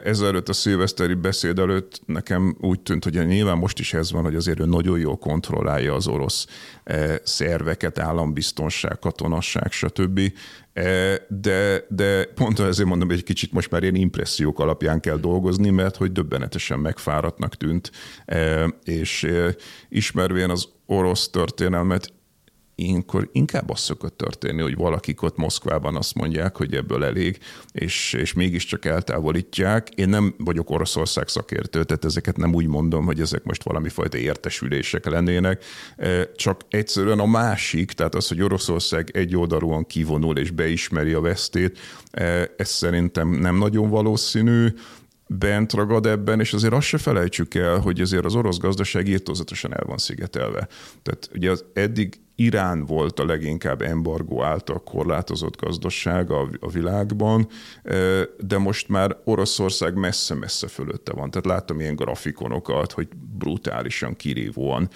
Ezelőtt a szilveszteri beszéd előtt nekem úgy tűnt, hogy nyilván most is ez van, hogy azért ő nagyon jól kontrollálja az orosz szerveket, állambiztonság, katonasság, stb. De, de pont ezért mondom, hogy egy kicsit most már ilyen impressziók alapján kell dolgozni, mert hogy döbbenetesen megfáradtnak tűnt, és ismervén az orosz történelmet, ilyenkor inkább az szokott történni, hogy valakik ott Moszkvában azt mondják, hogy ebből elég, és, és mégiscsak eltávolítják. Én nem vagyok Oroszország szakértő, tehát ezeket nem úgy mondom, hogy ezek most valami fajta értesülések lennének, e, csak egyszerűen a másik, tehát az, hogy Oroszország egy oldalúan kivonul és beismeri a vesztét, e, ez szerintem nem nagyon valószínű bent ragad ebben, és azért azt se felejtsük el, hogy azért az orosz gazdaság írtózatosan el van szigetelve. Tehát ugye az eddig Irán volt a leginkább embargó által korlátozott gazdaság a, a világban, de most már Oroszország messze-messze fölötte van. Tehát láttam ilyen grafikonokat, hogy brutálisan kirívóan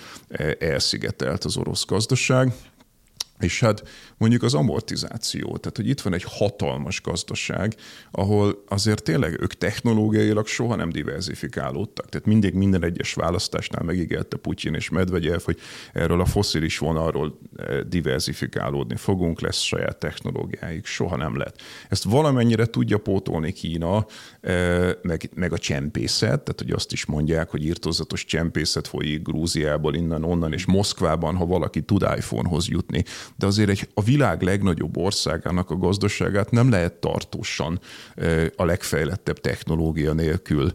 elszigetelt az orosz gazdaság. És hát mondjuk az amortizáció, tehát hogy itt van egy hatalmas gazdaság, ahol azért tényleg ők technológiailag soha nem diversifikálódtak. Tehát mindig minden egyes választásnál megígérte Putyin és Medvegyev, hogy erről a foszilis vonalról eh, diversifikálódni fogunk, lesz saját technológiáik, soha nem lett. Ezt valamennyire tudja pótolni Kína, eh, meg, meg a csempészet, tehát hogy azt is mondják, hogy írtózatos csempészet folyik Grúziából, innen, onnan, és Moszkvában, ha valaki tud iPhone-hoz jutni de azért egy, a világ legnagyobb országának a gazdaságát nem lehet tartósan a legfejlettebb technológia nélkül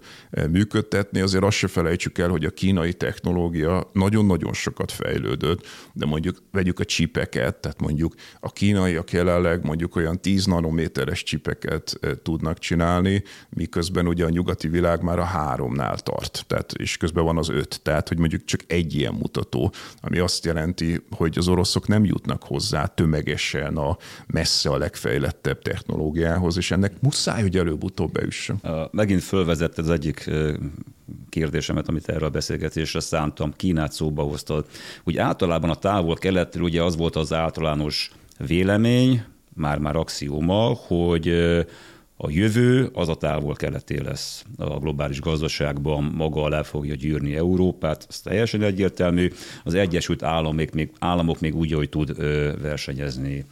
működtetni. Azért azt se felejtsük el, hogy a kínai technológia nagyon-nagyon sokat fejlődött, de mondjuk vegyük a csipeket, tehát mondjuk a kínaiak jelenleg mondjuk olyan 10 nanométeres csipeket tudnak csinálni, miközben ugye a nyugati világ már a háromnál tart, tehát, és közben van az öt, tehát hogy mondjuk csak egy ilyen mutató, ami azt jelenti, hogy az oroszok nem jutnak hozzá tömegesen a messze a legfejlettebb technológiához, és ennek muszáj, hogy előbb-utóbb beüssön. Megint fölvezett az egyik kérdésemet, amit erre a beszélgetésre szántam, Kínát szóba hoztad. Úgy általában a távol-keletről ugye az volt az általános vélemény, már-már axióma, hogy a jövő az a távol-keleté lesz a globális gazdaságban, maga alá fogja gyűrni Európát, ez teljesen egyértelmű. Az Egyesült Államok még, államok még úgy, hogy tud versenyezni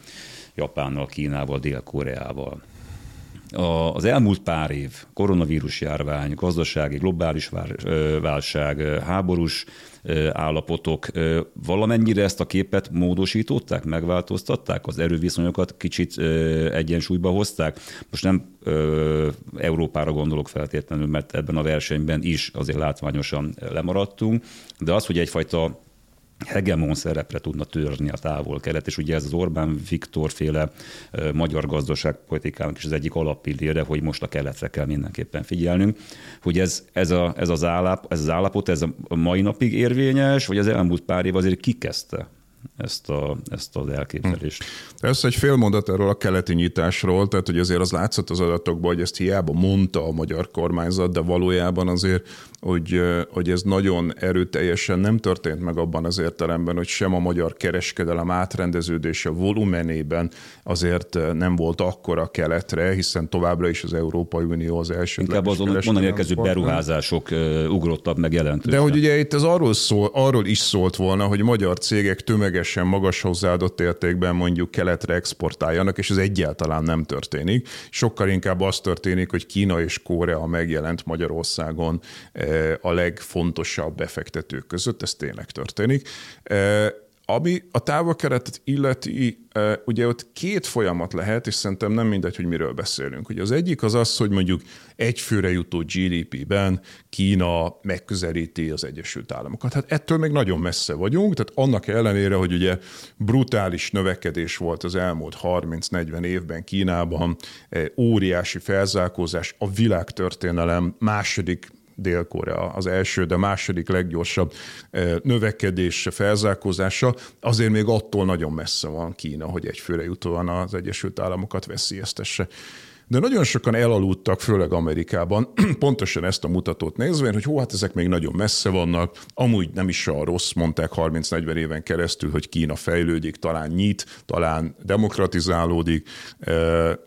Japánnal, Kínával, Dél-Koreával. Az elmúlt pár év koronavírus járvány, gazdasági, globális válság, háborús állapotok valamennyire ezt a képet módosították, megváltoztatták, az erőviszonyokat kicsit egyensúlyba hozták. Most nem Európára gondolok feltétlenül, mert ebben a versenyben is azért látványosan lemaradtunk, de az, hogy egyfajta hegemon szerepre tudna törni a távol-kelet, és ugye ez az Orbán Viktor féle magyar gazdaságpolitikának is az egyik alappillére, hogy most a keletre kell mindenképpen figyelnünk, hogy ez, ez, a, ez, az, állap, ez az állapot, ez a mai napig érvényes, vagy az elmúlt pár év azért kikezdte ezt, a, ezt az elképzelést. Hm. Ez egy fél mondat erről a keleti nyitásról, tehát hogy azért az látszott az adatokban, hogy ezt hiába mondta a magyar kormányzat, de valójában azért hogy, hogy ez nagyon erőteljesen nem történt meg abban az értelemben, hogy sem a magyar kereskedelem átrendeződése volumenében azért nem volt akkora keletre, hiszen továbbra is az Európai Unió az első. Inkább azon onnan érkező beruházások ugrottak meg jelentősen. De hogy ugye itt ez arról, szól, arról is szólt volna, hogy magyar cégek tömegesen magas hozzáadott értékben mondjuk keletre exportáljanak, és ez egyáltalán nem történik. Sokkal inkább az történik, hogy Kína és Korea megjelent Magyarországon a legfontosabb befektetők között, ez tényleg történik. Ami a távolkeretet illeti, ugye ott két folyamat lehet, és szerintem nem mindegy, hogy miről beszélünk. Ugye az egyik az az, hogy mondjuk egy főre jutó GDP-ben Kína megközelíti az Egyesült Államokat. Hát ettől még nagyon messze vagyunk, tehát annak ellenére, hogy ugye brutális növekedés volt az elmúlt 30-40 évben Kínában, óriási felzárkózás, a világtörténelem második Dél-Korea az első, de második leggyorsabb eh, növekedés, felzárkózása, azért még attól nagyon messze van Kína, hogy egyfőre jutóan az Egyesült Államokat veszélyeztesse. de nagyon sokan elaludtak, főleg Amerikában, pontosan ezt a mutatót nézve, hogy hó, hát ezek még nagyon messze vannak, amúgy nem is a rossz, mondták 30-40 éven keresztül, hogy Kína fejlődik, talán nyit, talán demokratizálódik,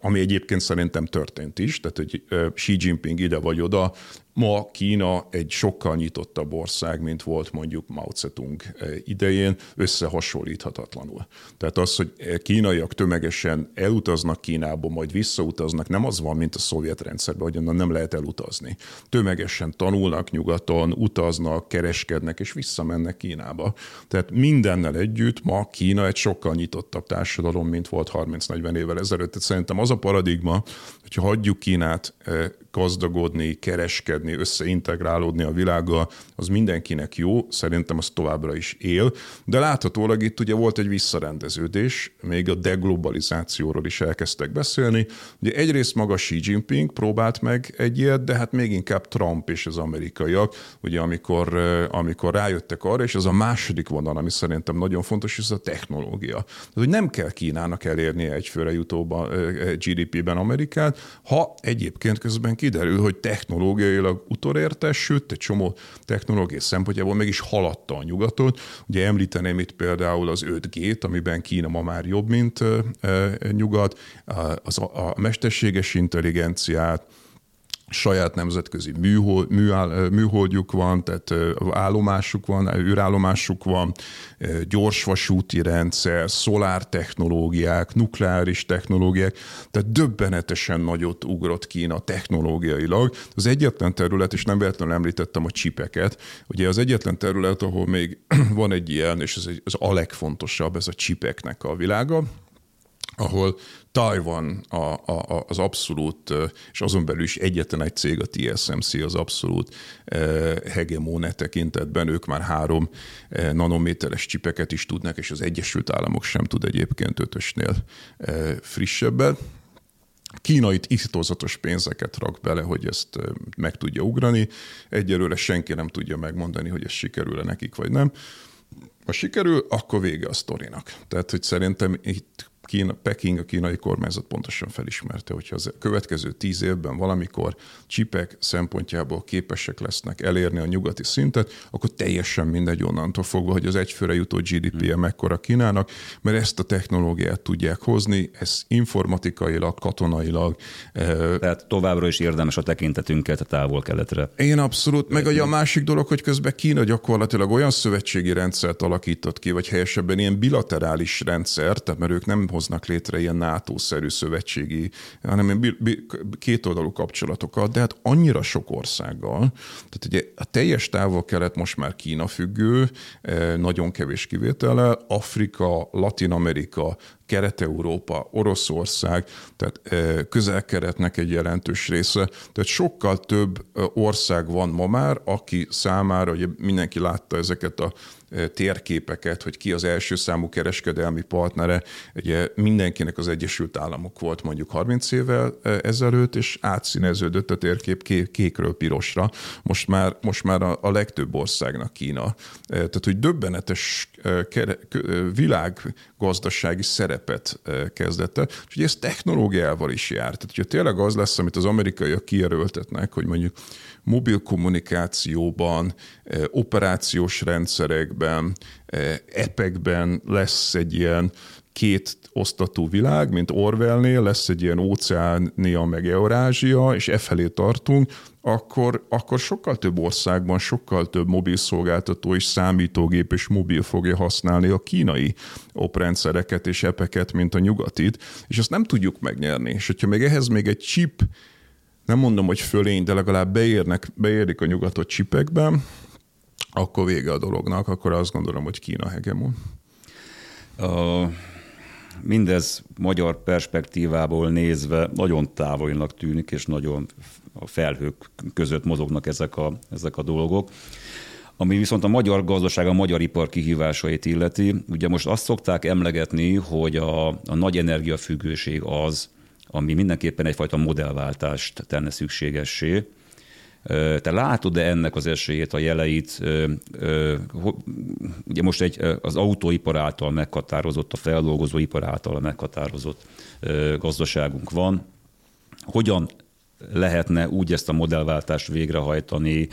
ami egyébként szerintem történt is, tehát hogy Xi Jinping ide vagy oda, Ma Kína egy sokkal nyitottabb ország, mint volt mondjuk Mao Zedong eh, idején, összehasonlíthatatlanul. Tehát az, hogy kínaiak tömegesen elutaznak Kínába, majd visszautaznak, nem az van, mint a szovjet rendszerben, hogy onnan nem lehet elutazni. Tömegesen tanulnak nyugaton, utaznak, kereskednek, és visszamennek Kínába. Tehát mindennel együtt ma Kína egy sokkal nyitottabb társadalom, mint volt 30-40 évvel ezelőtt. Tehát szerintem az a paradigma, hogyha hagyjuk Kínát eh, gazdagodni, kereskedni, összeintegrálódni a világgal, az mindenkinek jó, szerintem az továbbra is él, de láthatólag itt ugye volt egy visszarendeződés, még a deglobalizációról is elkezdtek beszélni. Ugye egyrészt maga Xi Jinping próbált meg egy ilyet, de hát még inkább Trump és az amerikaiak, ugye amikor, amikor rájöttek arra, és az a második vonal, ami szerintem nagyon fontos, ez a technológia. Tehát, hogy nem kell Kínának elérnie egyfőre jutóban GDP-ben Amerikát, ha egyébként közben kiderül, hogy technológiailag utolértes, sőt, egy csomó technológiai szempontjából meg is haladta a nyugatot. Ugye említeném itt például az 5G-t, amiben Kína ma már jobb, mint nyugat, az a, a mesterséges intelligenciát, saját nemzetközi műhold, műáll, műholdjuk van, tehát állomásuk van, űrállomásuk van, gyorsvasúti rendszer, szolártechnológiák, nukleáris technológiák, tehát döbbenetesen nagyot ugrott Kína technológiailag. Az egyetlen terület, és nem véletlenül említettem a csipeket, ugye az egyetlen terület, ahol még van egy ilyen, és ez az a legfontosabb, ez a csipeknek a világa, ahol Taiwan a, a, az abszolút, és azon belül is egyetlen egy cég, a TSMC az abszolút hegemóne tekintetben, ők már három nanométeres csipeket is tudnak, és az Egyesült Államok sem tud egyébként ötösnél frissebben. Kína itt isztózatos pénzeket rak bele, hogy ezt meg tudja ugrani. Egyelőre senki nem tudja megmondani, hogy ez sikerül-e nekik, vagy nem. Ha sikerül, akkor vége a sztorinak. Tehát, hogy szerintem itt Kína, Peking, a kínai kormányzat pontosan felismerte, hogyha az következő tíz évben valamikor csipek szempontjából képesek lesznek elérni a nyugati szintet, akkor teljesen mindegy onnantól fogva, hogy az egyfőre jutó GDP-je hmm. mekkora Kínának, mert ezt a technológiát tudják hozni, ez informatikailag, katonailag. Eh, Tehát továbbra is érdemes a tekintetünket a távol-keletre. Én abszolút, meg a másik dolog, hogy közben Kína gyakorlatilag olyan szövetségi rendszert alakított ki, vagy helyesebben ilyen bilaterális rendszert, tehát mert ők nem hoznak létre ilyen NATO-szerű szövetségi, hanem kétoldalú kapcsolatokat, de hát annyira sok országgal. Tehát ugye a teljes távol-kelet most már Kína függő, eh, nagyon kevés kivétellel, Afrika, Latin-Amerika, Kelet-Európa, Oroszország, tehát közel-keretnek egy jelentős része. Tehát sokkal több ország van ma már, aki számára, ugye mindenki látta ezeket a térképeket, hogy ki az első számú kereskedelmi partnere. Ugye mindenkinek az Egyesült Államok volt mondjuk 30 évvel ezelőtt, és átszíneződött a térkép kékről pirosra. Most már, most már a, a legtöbb országnak Kína. Tehát, hogy döbbenetes világgazdasági szerepet kezdett el, és ugye ez technológiával is jár. Tehát, hogyha tényleg az lesz, amit az amerikaiak kijelöltetnek, hogy mondjuk mobil kommunikációban, operációs rendszerekben, epekben lesz egy ilyen két osztatú világ, mint Orwellnél, lesz egy ilyen óceánia meg Eurázsia, és e felé tartunk, akkor, akkor sokkal több országban sokkal több mobil szolgáltató és számítógép és mobil fogja használni a kínai oprendszereket és epeket, mint a nyugatit, és azt nem tudjuk megnyerni. És hogyha még ehhez még egy chip, nem mondom, hogy fölény, de legalább beérnek, beérik a nyugatot csipekben, akkor vége a dolognak, akkor azt gondolom, hogy Kína hegemon. Uh mindez magyar perspektívából nézve nagyon távolinak tűnik, és nagyon a felhők között mozognak ezek a, ezek a dolgok. Ami viszont a magyar gazdaság, a magyar ipar kihívásait illeti, ugye most azt szokták emlegetni, hogy a, a nagy energiafüggőség az, ami mindenképpen egyfajta modellváltást tenne szükségessé. Te látod-e ennek az esélyét, a jeleit? Ugye most egy, az autóipar által meghatározott, a feldolgozóipar által meghatározott gazdaságunk van, hogyan lehetne úgy ezt a modellváltást végrehajtani,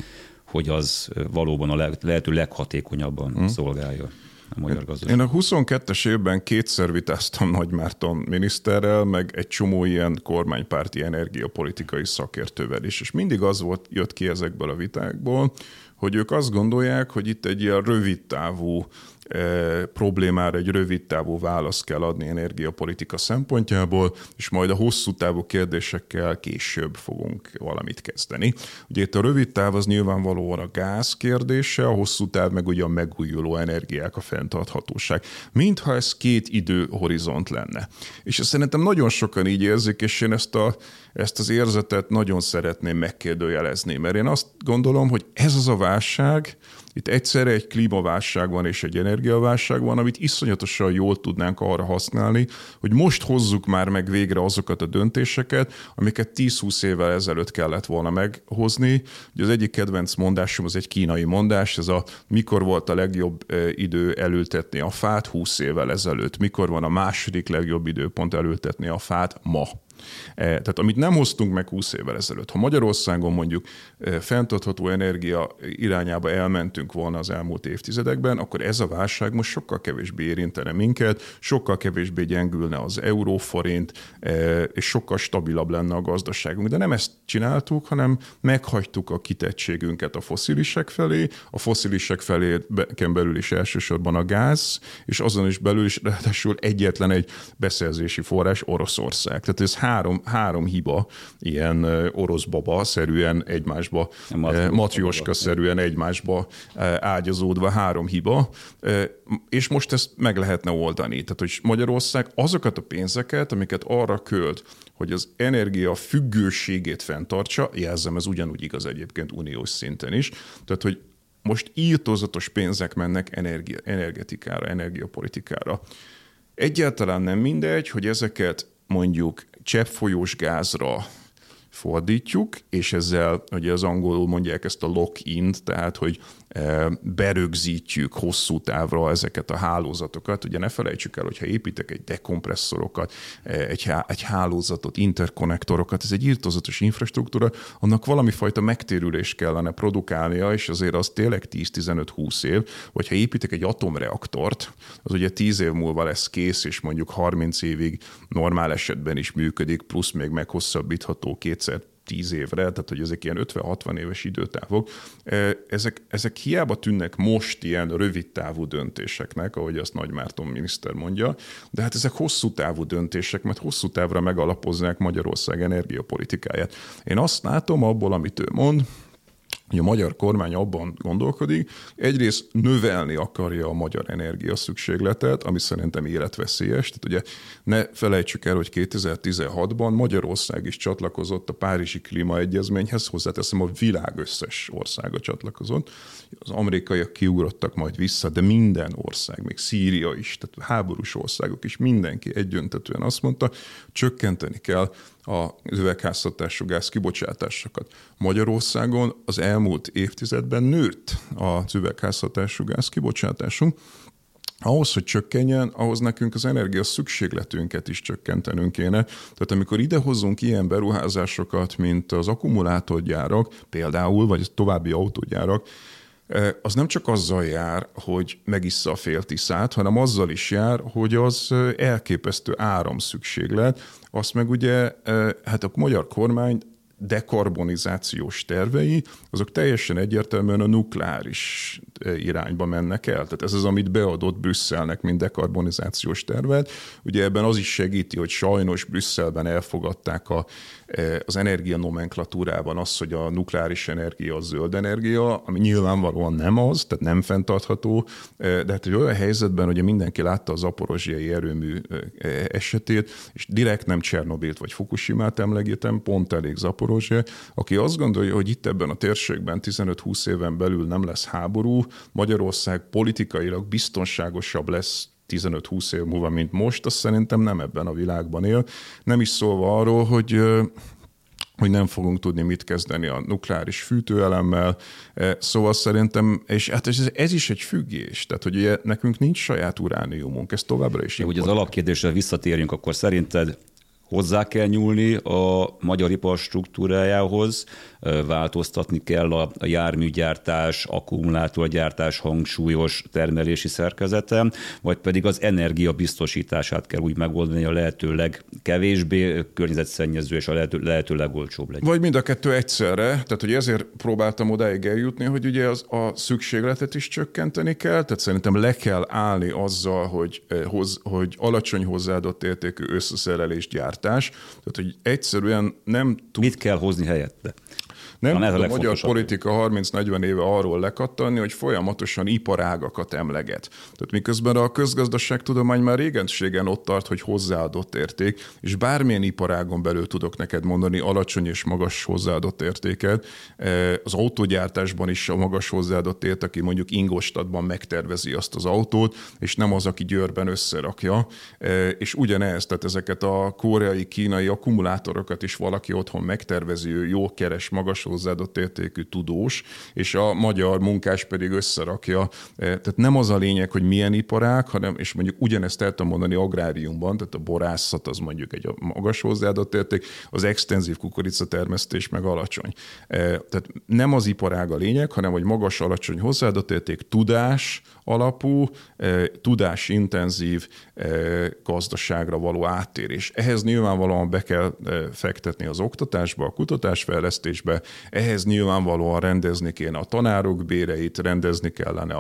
hogy az valóban a lehető leghatékonyabban hmm. szolgálja a magyar gazdaság. Én a 22-es évben kétszer vitáztam Nagy Márton miniszterrel, meg egy csomó ilyen kormánypárti energiapolitikai szakértővel is, és mindig az volt, jött ki ezekből a vitákból, hogy ők azt gondolják, hogy itt egy ilyen rövid távú problémára egy rövid távú választ kell adni energiapolitika szempontjából, és majd a hosszú távú kérdésekkel később fogunk valamit kezdeni. Ugye itt a rövid táv az nyilvánvalóan a gáz kérdése, a hosszú táv meg ugye a megújuló energiák, a fenntarthatóság. Mintha ez két időhorizont lenne. És ezt szerintem nagyon sokan így érzik, és én ezt, a, ezt az érzetet nagyon szeretném megkérdőjelezni, mert én azt gondolom, hogy ez az a válság, itt egyszerre egy klímaválság van és egy energiaválság van, amit iszonyatosan jól tudnánk arra használni, hogy most hozzuk már meg végre azokat a döntéseket, amiket 10-20 évvel ezelőtt kellett volna meghozni. Ugye az egyik kedvenc mondásom az egy kínai mondás, ez a mikor volt a legjobb idő elültetni a fát 20 évvel ezelőtt, mikor van a második legjobb időpont elültetni a fát ma. E, tehát amit nem hoztunk meg 20 évvel ezelőtt, ha Magyarországon mondjuk e, fenntartható energia irányába elmentünk volna az elmúlt évtizedekben, akkor ez a válság most sokkal kevésbé érintene minket, sokkal kevésbé gyengülne az euróforint, e, és sokkal stabilabb lenne a gazdaságunk. De nem ezt csináltuk, hanem meghagytuk a kitettségünket a foszilisek felé, a foszilisek felé belül is elsősorban a gáz, és azon is belül is ráadásul egyetlen egy beszerzési forrás Oroszország. Tehát ez három, három hiba, ilyen orosz baba-szerűen egymásba, matrioska-szerűen egymásba ágyazódva három hiba, és most ezt meg lehetne oldani. Tehát, hogy Magyarország azokat a pénzeket, amiket arra költ, hogy az energia függőségét fenntartsa, jelzem, ez ugyanúgy igaz egyébként uniós szinten is, tehát, hogy most írtózatos pénzek mennek energia, energetikára, energiapolitikára. Egyáltalán nem mindegy, hogy ezeket mondjuk cseppfolyós gázra fordítjuk, és ezzel, ugye az angolul mondják ezt a lock-in, tehát hogy berögzítjük hosszú távra ezeket a hálózatokat. Ugye ne felejtsük el, hogyha építek egy dekompresszorokat, egy, egy hálózatot, interkonnektorokat, ez egy írtozatos infrastruktúra, annak valami fajta megtérülést kellene produkálnia, és azért az tényleg 10-15-20 év, vagy ha építek egy atomreaktort, az ugye 10 év múlva lesz kész, és mondjuk 30 évig normál esetben is működik, plusz még meghosszabbítható kétszer tíz évre, tehát hogy ezek ilyen 50-60 éves időtávok, e, ezek, ezek hiába tűnnek most ilyen rövid távú döntéseknek, ahogy azt Nagy Márton miniszter mondja, de hát ezek hosszú távú döntések, mert hosszú távra megalapozzák Magyarország energiapolitikáját. Én azt látom abból, amit ő mond, hogy a magyar kormány abban gondolkodik, egyrészt növelni akarja a magyar energia szükségletet, ami szerintem életveszélyes. Tehát ugye ne felejtsük el, hogy 2016-ban Magyarország is csatlakozott a Párizsi Klímaegyezményhez, hozzáteszem a világ összes országa csatlakozott. Az amerikaiak kiugrottak majd vissza, de minden ország, még Szíria is, tehát háborús országok is, mindenki egyöntetően azt mondta, csökkenteni kell az üvegházhatású gáz kibocsátásokat. Magyarországon az elmúlt évtizedben nőtt az üvegházhatású gáz kibocsátásunk, ahhoz, hogy csökkenjen, ahhoz nekünk az energia szükségletünket is csökkentenünk kéne. Tehát amikor idehozunk ilyen beruházásokat, mint az akkumulátorgyárak például, vagy további autógyárak, az nem csak azzal jár, hogy megissza a féltiszát, hanem azzal is jár, hogy az elképesztő áramszükséglet, azt meg ugye, hát a magyar kormány dekarbonizációs tervei, azok teljesen egyértelműen a nukleáris irányba mennek el. Tehát ez az, amit beadott Brüsszelnek, mint dekarbonizációs tervet. Ugye ebben az is segíti, hogy sajnos Brüsszelben elfogadták a, az energia nomenklatúrában azt, hogy a nukleáris energia a zöld energia, ami nyilvánvalóan nem az, tehát nem fenntartható, de hát egy olyan helyzetben, hogy mindenki látta az aporozsiai erőmű esetét, és direkt nem Csernobilt vagy Fukushima-t emlegítem, pont elég Zaporozsia, aki azt gondolja, hogy itt ebben a térségben 15-20 éven belül nem lesz háború, Magyarország politikailag biztonságosabb lesz 15-20 év múlva, mint most, azt szerintem nem ebben a világban él. Nem is szólva arról, hogy hogy nem fogunk tudni mit kezdeni a nukleáris fűtőelemmel. Szóval szerintem, és hát ez, ez is egy függés, tehát hogy ugye nekünk nincs saját urániumunk, ez továbbra is. Hogy az alapkérdésre visszatérjünk, akkor szerinted hozzá kell nyúlni a magyar ipar struktúrájához, változtatni kell a járműgyártás, akkumulátorgyártás hangsúlyos termelési szerkezete, vagy pedig az energia biztosítását kell úgy megoldani, a lehető legkevésbé környezetszennyező és a lehető, lehető legolcsóbb legyen. Vagy mind a kettő egyszerre, tehát hogy ezért próbáltam odáig eljutni, hogy ugye az, a szükségletet is csökkenteni kell, tehát szerintem le kell állni azzal, hogy, hoz, hogy alacsony hozzáadott értékű összeszerelés gyártás, tehát hogy egyszerűen nem tud... Mit kell hozni helyette? Nem tud a, a magyar politika 30-40 éve arról lekattani, hogy folyamatosan iparágakat emleget. Tehát miközben a közgazdaságtudomány már régenségen ott tart, hogy hozzáadott érték, és bármilyen iparágon belül tudok neked mondani alacsony és magas hozzáadott értéket. E, az autógyártásban is a magas hozzáadott ért, aki mondjuk Ingolstadtban megtervezi azt az autót, és nem az, aki Győrben összerakja. E, és ugyanez, tehát ezeket a koreai, kínai akkumulátorokat is valaki otthon megtervezi, ő jó keres, magas hozzáadott értékű tudós, és a magyar munkás pedig összerakja. E, tehát nem az a lényeg, hogy milyen iparák, hanem, és mondjuk ugyanezt el tudom mondani agráriumban, tehát a borászat az mondjuk egy magas hozzáadott érték, az extenzív kukoricatermesztés meg alacsony. E, tehát nem az iparág a lényeg, hanem hogy magas, alacsony hozzáadott érték, tudás, alapú, e, tudásintenzív gazdaságra való áttérés. Ehhez nyilvánvalóan be kell fektetni az oktatásba, a kutatásfejlesztésbe, ehhez nyilvánvalóan rendezni kéne a tanárok béreit, rendezni kellene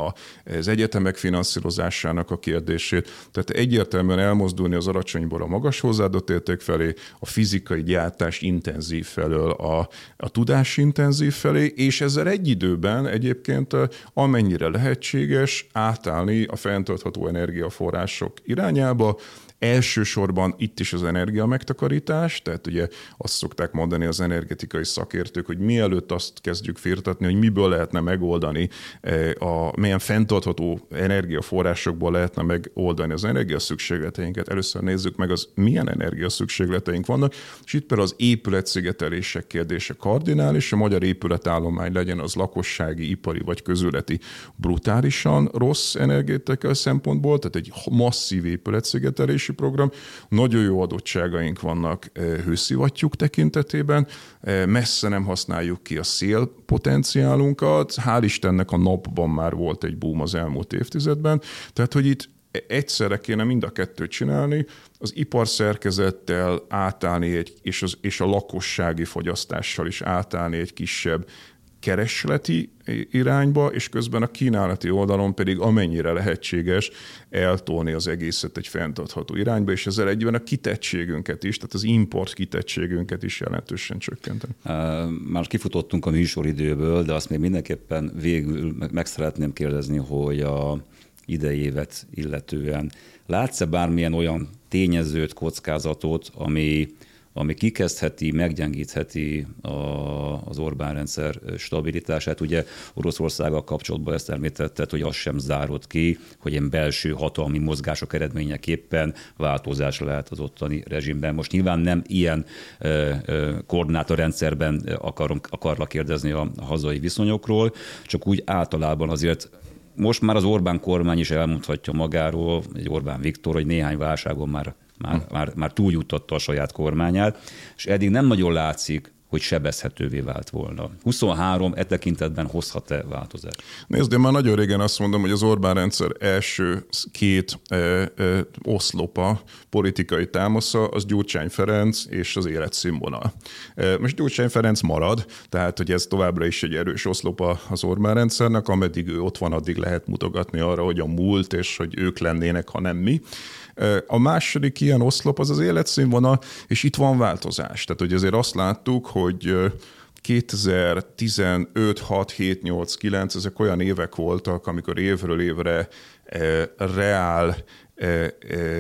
az egyetemek finanszírozásának a kérdését. Tehát egyértelműen elmozdulni az alacsonyból a magas hozzáadott érték felé, a fizikai gyártás intenzív felől a, a tudás intenzív felé, és ezzel egy időben egyébként amennyire lehetséges átállni a fenntartható energiaforrások irányába, Elsősorban itt is az energia megtakarítás, tehát ugye azt szokták mondani az energetikai szakértők, hogy mielőtt azt kezdjük firtatni, hogy miből lehetne megoldani, eh, a, milyen fenntartható energiaforrásokból lehetne megoldani az energia szükségleteinket. Először nézzük meg, az milyen energia szükségleteink vannak, és itt például az épületszigetelések kérdése kardinális, a magyar épületállomány legyen az lakossági, ipari vagy közületi brutálisan rossz energetikai szempontból, tehát egy masszív épületszigetelési program. Nagyon jó adottságaink vannak eh, hőszivattyúk tekintetében, eh, messze nem használjuk ki a szél potenciálunkat, hál' Istennek a napban már volt egy boom az elmúlt évtizedben, tehát hogy itt egyszerre kéne mind a kettőt csinálni, az iparszerkezettel átállni egy, és, az, és a lakossági fogyasztással is átállni egy kisebb keresleti irányba, és közben a kínálati oldalon pedig amennyire lehetséges eltolni az egészet egy fenntartható irányba, és ezzel egyben a kitettségünket is, tehát az import kitettségünket is jelentősen csökkenteni. Már kifutottunk a műsoridőből, de azt még mindenképpen végül meg szeretném kérdezni, hogy a idei évet illetően látsz-e bármilyen olyan tényezőt, kockázatot, ami ami kikezdheti, meggyengítheti a, az Orbán rendszer stabilitását. Ugye Oroszországgal kapcsolatban ezt említetted, hogy az sem zárott ki, hogy ilyen belső hatalmi mozgások eredményeképpen változás lehet az ottani rezsimben. Most nyilván nem ilyen ö, ö, koordinátorrendszerben akarom, akarlak kérdezni a hazai viszonyokról, csak úgy általában azért most már az Orbán kormány is elmondhatja magáról, egy Orbán Viktor, hogy néhány válságon már már, hm. már, már túljutotta a saját kormányát, és eddig nem nagyon látszik, hogy sebezhetővé vált volna. 23 e tekintetben hozhat-e változást? Nézd, én már nagyon régen azt mondom, hogy az Orbán rendszer első két e, e, oszlopa, politikai támasza, az Gyurcsány Ferenc és az életszínvonal. E, most Gyurcsány Ferenc marad, tehát hogy ez továbbra is egy erős oszlopa az Orbán rendszernek, ameddig ő ott van, addig lehet mutogatni arra, hogy a múlt, és hogy ők lennének, ha nem mi. A második ilyen oszlop az az életszínvonal, és itt van változás. Tehát, hogy azért azt láttuk, hogy 2015, 6, 7, 8, 9, ezek olyan évek voltak, amikor évről évre reál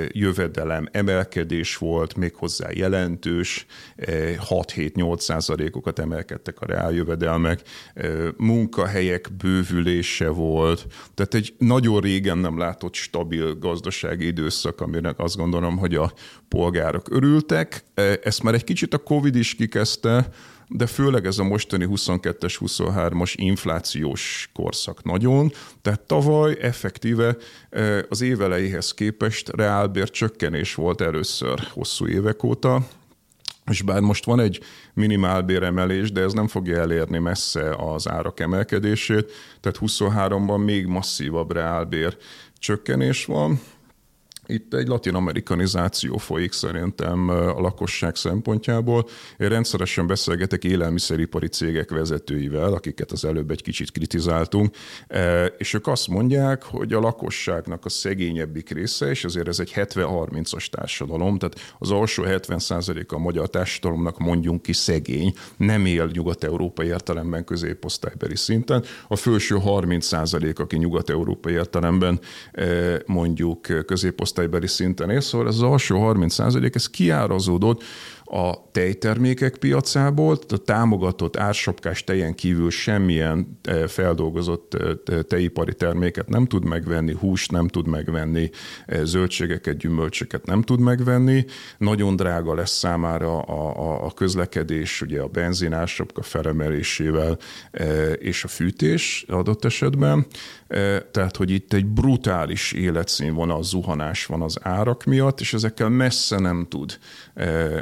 jövedelem emelkedés volt, méghozzá jelentős, 6-7-8 százalékokat emelkedtek a reáljövedelmek, munkahelyek bővülése volt, tehát egy nagyon régen nem látott stabil gazdasági időszak, aminek azt gondolom, hogy a polgárok örültek. Ezt már egy kicsit a Covid is kikezdte, de főleg ez a mostani 22-es, 23-as inflációs korszak nagyon. Tehát tavaly effektíve az évelejéhez képest reálbér csökkenés volt először hosszú évek óta, és bár most van egy minimálbéremelés, de ez nem fogja elérni messze az árak emelkedését, tehát 23-ban még masszívabb reálbér csökkenés van. Itt egy latin-amerikanizáció folyik szerintem a lakosság szempontjából. Én rendszeresen beszélgetek élelmiszeripari cégek vezetőivel, akiket az előbb egy kicsit kritizáltunk, és ők azt mondják, hogy a lakosságnak a szegényebbik része, és azért ez egy 70-30-as társadalom, tehát az alsó 70% a magyar társadalomnak mondjunk ki szegény, nem él nyugat-európai értelemben középosztálybeli szinten, a felső 30% aki nyugat-európai értelemben mondjuk középosztálybeli osztálybeli szinten él, szóval ez az alsó 30 ez kiárazódott a tejtermékek piacából, a támogatott ársapkás tejen kívül semmilyen eh, feldolgozott eh, tejipari terméket nem tud megvenni, húst nem tud megvenni, eh, zöldségeket, gyümölcsöket nem tud megvenni. Nagyon drága lesz számára a, a, a közlekedés, ugye a benzin ársapka felemelésével és a fűtés adott esetben. Tehát, hogy itt egy brutális életszínvonal zuhanás van az árak miatt, és ezekkel messze nem tud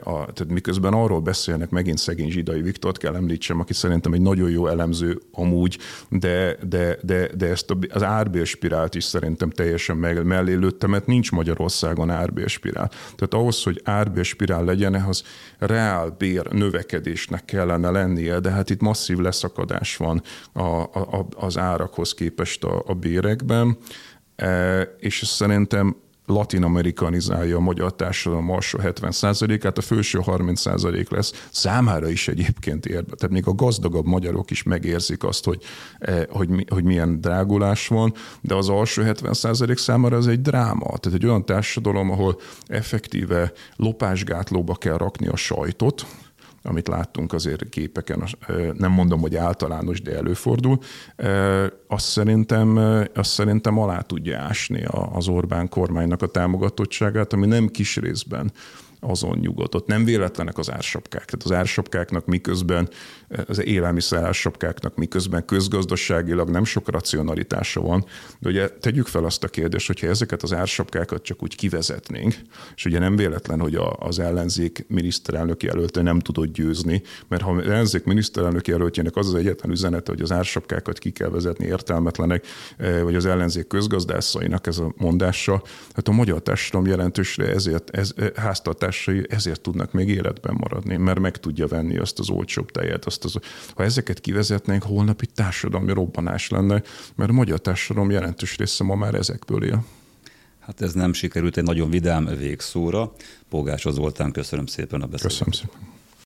a, tehát miközben arról beszélnek, megint szegény Zsidai Viktort kell említsem, aki szerintem egy nagyon jó elemző amúgy, de, de, de, de ezt a, az árbérspirált is szerintem teljesen meg, mellé lőtte, mert nincs Magyarországon árbérspirál. Tehát ahhoz, hogy árbérspirál legyen, ehhez reál bér növekedésnek kellene lennie, de hát itt masszív leszakadás van a, a, az árakhoz képest a, a bérekben, e, és szerintem latin-amerikanizálja a magyar társadalom alsó 70%-át, a felső 30% lesz. Számára is egyébként ér. Tehát még a gazdagabb magyarok is megérzik azt, hogy, eh, hogy, hogy milyen drágulás van, de az alsó 70% számára ez egy dráma. Tehát egy olyan társadalom, ahol effektíve lopásgátlóba kell rakni a sajtot, amit láttunk azért képeken, nem mondom, hogy általános, de előfordul, azt szerintem, azt szerintem alá tudja ásni az Orbán kormánynak a támogatottságát, ami nem kis részben azon nyugodott. Nem véletlenek az ársapkák. Tehát az ársapkáknak miközben, az élelmiszer ársapkáknak miközben közgazdaságilag nem sok racionalitása van. De ugye tegyük fel azt a kérdést, hogyha ezeket az ársapkákat csak úgy kivezetnénk, és ugye nem véletlen, hogy a, az ellenzék miniszterelnök jelölte nem tudott győzni, mert ha az ellenzék miniszterelnök jelöltjének az az egyetlen üzenete, hogy az ársapkákat ki kell vezetni értelmetlenek, vagy az ellenzék közgazdászainak ez a mondása, hát a magyar társadalom jelentősre ezért ez, háztartás társai ezért tudnak még életben maradni, mert meg tudja venni azt az olcsóbb tejet. Azt az, ha ezeket kivezetnénk, holnap itt társadalmi robbanás lenne, mert a magyar társadalom jelentős része ma már ezekből él. Hát ez nem sikerült egy nagyon vidám végszóra. Pógása Zoltán, köszönöm szépen a beszélgetést. Köszönöm szépen.